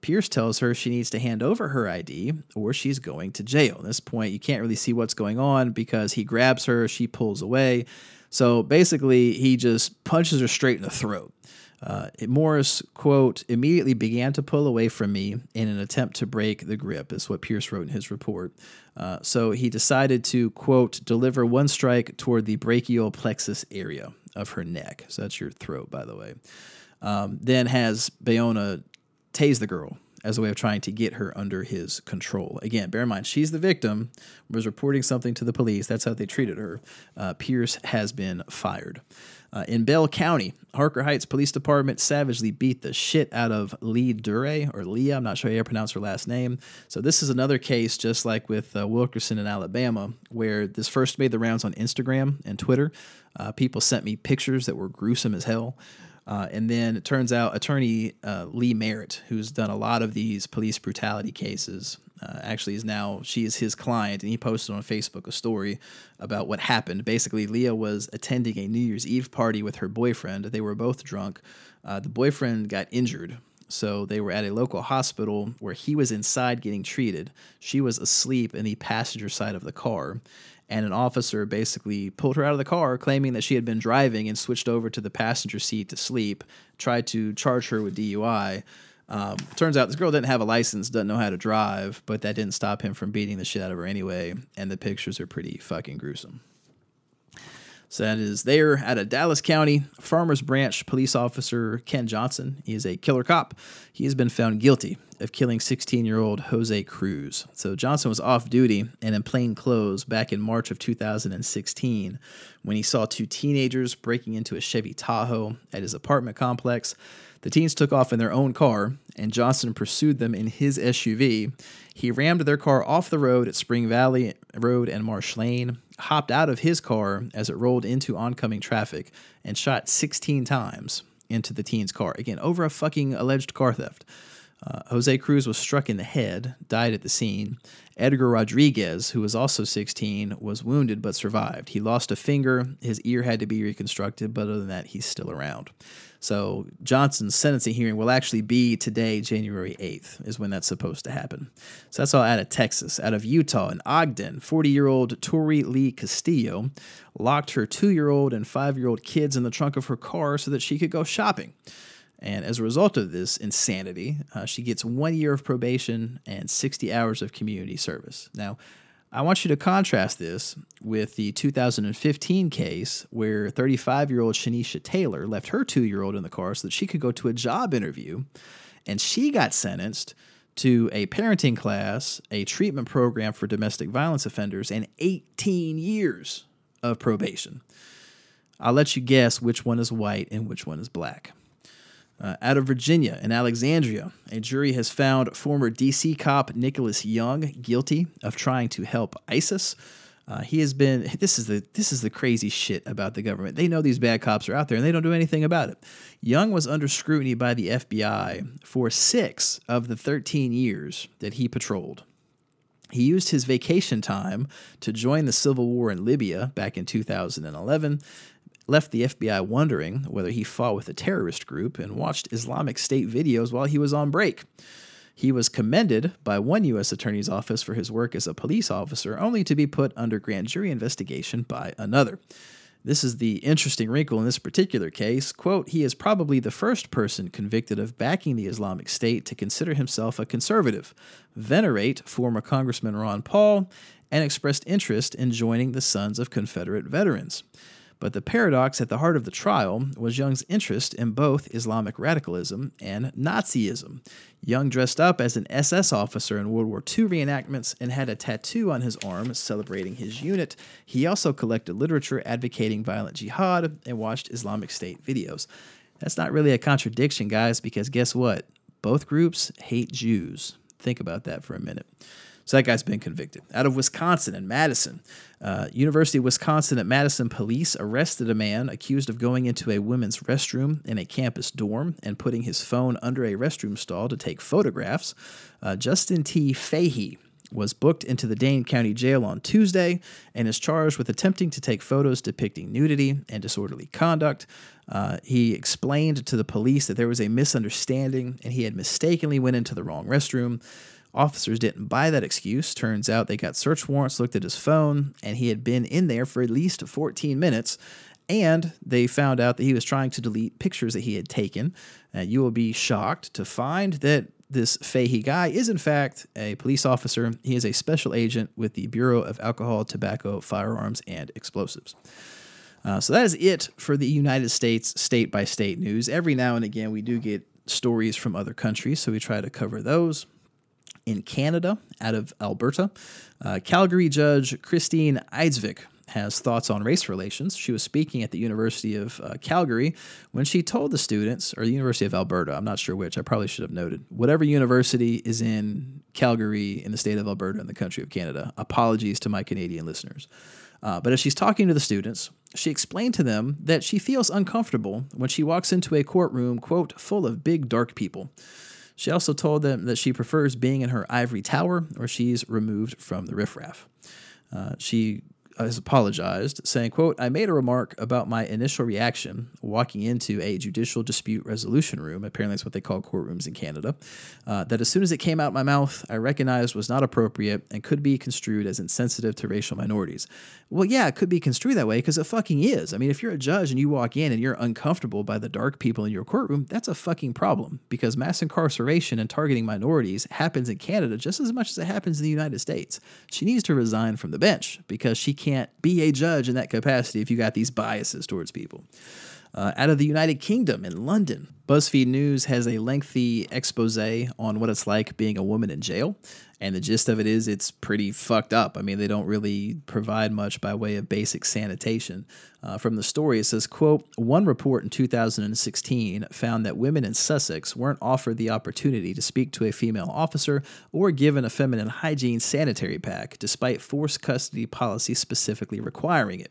Pierce tells her she needs to hand over her ID or she's going to jail. At this point, you can't really see what's going on because he grabs her, she pulls away. So basically, he just punches her straight in the throat. Uh, Morris, quote, immediately began to pull away from me in an attempt to break the grip, is what Pierce wrote in his report. Uh, so he decided to, quote, deliver one strike toward the brachial plexus area of her neck. So that's your throat, by the way. Um, then has Bayona tase the girl as a way of trying to get her under his control. Again, bear in mind, she's the victim, was reporting something to the police. That's how they treated her. Uh, Pierce has been fired. Uh, in Bell County, Harker Heights Police Department savagely beat the shit out of Lee Dure, or Leah, I'm not sure how you pronounce her last name. So, this is another case, just like with uh, Wilkerson in Alabama, where this first made the rounds on Instagram and Twitter. Uh, people sent me pictures that were gruesome as hell. Uh, and then it turns out attorney uh, Lee Merritt, who's done a lot of these police brutality cases, uh, actually is now she is his client, and he posted on Facebook a story about what happened. Basically, Leah was attending a New Year's Eve party with her boyfriend. They were both drunk. Uh, the boyfriend got injured So they were at a local hospital where he was inside getting treated. She was asleep in the passenger side of the car. And an officer basically pulled her out of the car, claiming that she had been driving and switched over to the passenger seat to sleep, tried to charge her with DUI. Um, turns out this girl didn't have a license, doesn't know how to drive, but that didn't stop him from beating the shit out of her anyway. And the pictures are pretty fucking gruesome. So that is there at a Dallas County Farmers Branch police officer Ken Johnson. He is a killer cop. He has been found guilty of killing 16 year old Jose Cruz. So Johnson was off duty and in plain clothes back in March of 2016 when he saw two teenagers breaking into a Chevy Tahoe at his apartment complex. The teens took off in their own car, and Johnson pursued them in his SUV. He rammed their car off the road at Spring Valley Road and Marsh Lane, hopped out of his car as it rolled into oncoming traffic, and shot 16 times into the teen's car. Again, over a fucking alleged car theft. Uh, Jose Cruz was struck in the head, died at the scene. Edgar Rodriguez, who was also 16, was wounded but survived. He lost a finger, his ear had to be reconstructed, but other than that, he's still around. So Johnson's sentencing hearing will actually be today, January 8th, is when that's supposed to happen. So that's all out of Texas. Out of Utah, in Ogden, 40 year old Tori Lee Castillo locked her two year old and five year old kids in the trunk of her car so that she could go shopping. And as a result of this insanity, uh, she gets one year of probation and 60 hours of community service. Now, I want you to contrast this with the 2015 case where 35 year old Shanesha Taylor left her two year old in the car so that she could go to a job interview, and she got sentenced to a parenting class, a treatment program for domestic violence offenders, and 18 years of probation. I'll let you guess which one is white and which one is black. Uh, out of Virginia, in Alexandria, a jury has found former DC cop Nicholas Young guilty of trying to help ISIS. Uh, he has been. This is the this is the crazy shit about the government. They know these bad cops are out there, and they don't do anything about it. Young was under scrutiny by the FBI for six of the 13 years that he patrolled. He used his vacation time to join the civil war in Libya back in 2011 left the FBI wondering whether he fought with a terrorist group and watched Islamic State videos while he was on break. He was commended by one U.S. Attorney's Office for his work as a police officer, only to be put under grand jury investigation by another. This is the interesting wrinkle in this particular case. Quote, he is probably the first person convicted of backing the Islamic State to consider himself a conservative, venerate former Congressman Ron Paul, and expressed interest in joining the Sons of Confederate Veterans. But the paradox at the heart of the trial was Young's interest in both Islamic radicalism and Nazism. Young dressed up as an SS officer in World War II reenactments and had a tattoo on his arm celebrating his unit. He also collected literature advocating violent jihad and watched Islamic State videos. That's not really a contradiction, guys, because guess what? Both groups hate Jews. Think about that for a minute. So that guy's been convicted. Out of Wisconsin and Madison, uh, University of Wisconsin at Madison police arrested a man accused of going into a women's restroom in a campus dorm and putting his phone under a restroom stall to take photographs. Uh, Justin T. Fahey was booked into the Dane County Jail on Tuesday and is charged with attempting to take photos depicting nudity and disorderly conduct. Uh, he explained to the police that there was a misunderstanding and he had mistakenly went into the wrong restroom. Officers didn't buy that excuse. Turns out they got search warrants, looked at his phone, and he had been in there for at least 14 minutes. And they found out that he was trying to delete pictures that he had taken. Uh, you will be shocked to find that this Fahey guy is, in fact, a police officer. He is a special agent with the Bureau of Alcohol, Tobacco, Firearms, and Explosives. Uh, so that is it for the United States state by state news. Every now and again, we do get stories from other countries, so we try to cover those in Canada, out of Alberta. Uh, Calgary judge Christine Eidsvik has thoughts on race relations. She was speaking at the University of uh, Calgary when she told the students, or the University of Alberta, I'm not sure which, I probably should have noted. Whatever university is in Calgary in the state of Alberta in the country of Canada, apologies to my Canadian listeners. Uh, but as she's talking to the students, she explained to them that she feels uncomfortable when she walks into a courtroom, quote, full of big dark people. She also told them that she prefers being in her ivory tower where she's removed from the riffraff. Uh, she has apologized, saying, quote, I made a remark about my initial reaction walking into a judicial dispute resolution room, apparently that's what they call courtrooms in Canada, uh, that as soon as it came out my mouth, I recognized was not appropriate and could be construed as insensitive to racial minorities. Well, yeah, it could be construed that way because it fucking is. I mean, if you're a judge and you walk in and you're uncomfortable by the dark people in your courtroom, that's a fucking problem because mass incarceration and targeting minorities happens in Canada just as much as it happens in the United States. She needs to resign from the bench because she can't be a judge in that capacity if you got these biases towards people. Uh, out of the United Kingdom in London, BuzzFeed News has a lengthy expose on what it's like being a woman in jail. And the gist of it is it's pretty fucked up. I mean, they don't really provide much by way of basic sanitation. Uh, from the story, it says, quote, one report in 2016 found that women in Sussex weren't offered the opportunity to speak to a female officer or given a feminine hygiene sanitary pack, despite forced custody policy specifically requiring it.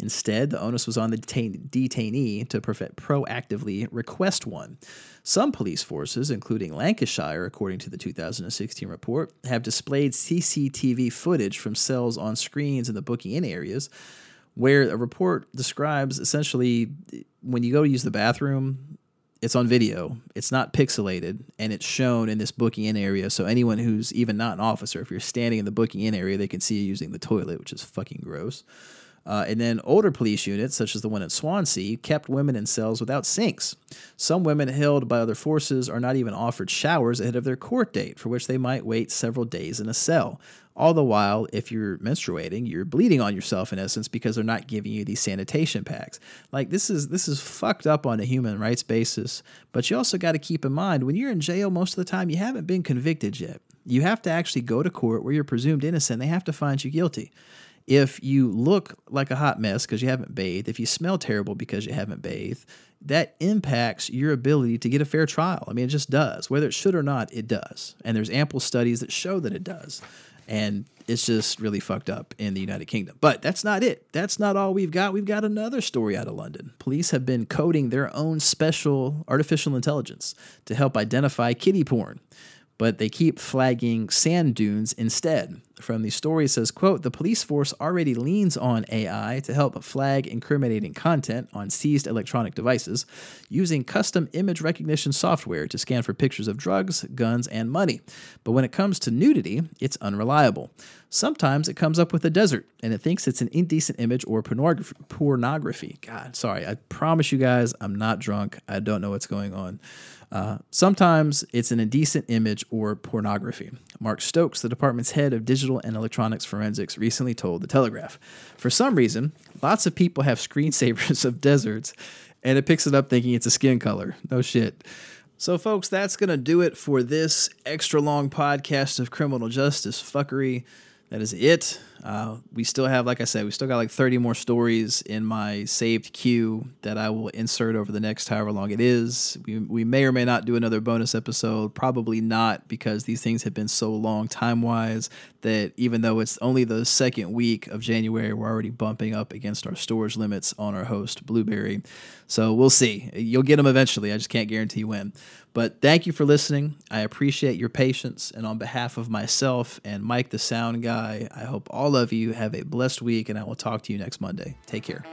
Instead, the onus was on the detain- detainee to proactively request one. Some police forces, including Lancashire, according to the 2016 report, have displayed CCTV footage from cells on screens in the booking in areas, where a report describes essentially when you go to use the bathroom, it's on video, it's not pixelated, and it's shown in this booking in area. So anyone who's even not an officer, if you're standing in the booking in area, they can see you using the toilet, which is fucking gross. Uh, and then older police units, such as the one at Swansea, kept women in cells without sinks. Some women held by other forces are not even offered showers ahead of their court date, for which they might wait several days in a cell. All the while, if you're menstruating, you're bleeding on yourself in essence because they're not giving you these sanitation packs. Like this is this is fucked up on a human rights basis. But you also got to keep in mind when you're in jail, most of the time you haven't been convicted yet. You have to actually go to court where you're presumed innocent. They have to find you guilty. If you look like a hot mess because you haven't bathed, if you smell terrible because you haven't bathed, that impacts your ability to get a fair trial. I mean, it just does. Whether it should or not, it does. And there's ample studies that show that it does. And it's just really fucked up in the United Kingdom. But that's not it. That's not all we've got. We've got another story out of London. Police have been coding their own special artificial intelligence to help identify kitty porn but they keep flagging sand dunes instead. From the story says, quote, the police force already leans on AI to help flag incriminating content on seized electronic devices using custom image recognition software to scan for pictures of drugs, guns, and money. But when it comes to nudity, it's unreliable. Sometimes it comes up with a desert and it thinks it's an indecent image or pornography. God, sorry. I promise you guys, I'm not drunk. I don't know what's going on. Uh, sometimes it's an indecent image or pornography. Mark Stokes, the department's head of digital and electronics forensics, recently told The Telegraph. For some reason, lots of people have screensavers of deserts, and it picks it up thinking it's a skin color. No shit. So, folks, that's going to do it for this extra long podcast of criminal justice fuckery. That is it. Uh, we still have, like I said, we still got like 30 more stories in my saved queue that I will insert over the next however long it is. We, we may or may not do another bonus episode. Probably not because these things have been so long time wise that even though it's only the second week of January, we're already bumping up against our storage limits on our host, Blubrry. So we'll see. You'll get them eventually. I just can't guarantee when. But thank you for listening. I appreciate your patience. And on behalf of myself and Mike, the sound guy, I hope all Love you have a blessed week, and I will talk to you next Monday. Take care.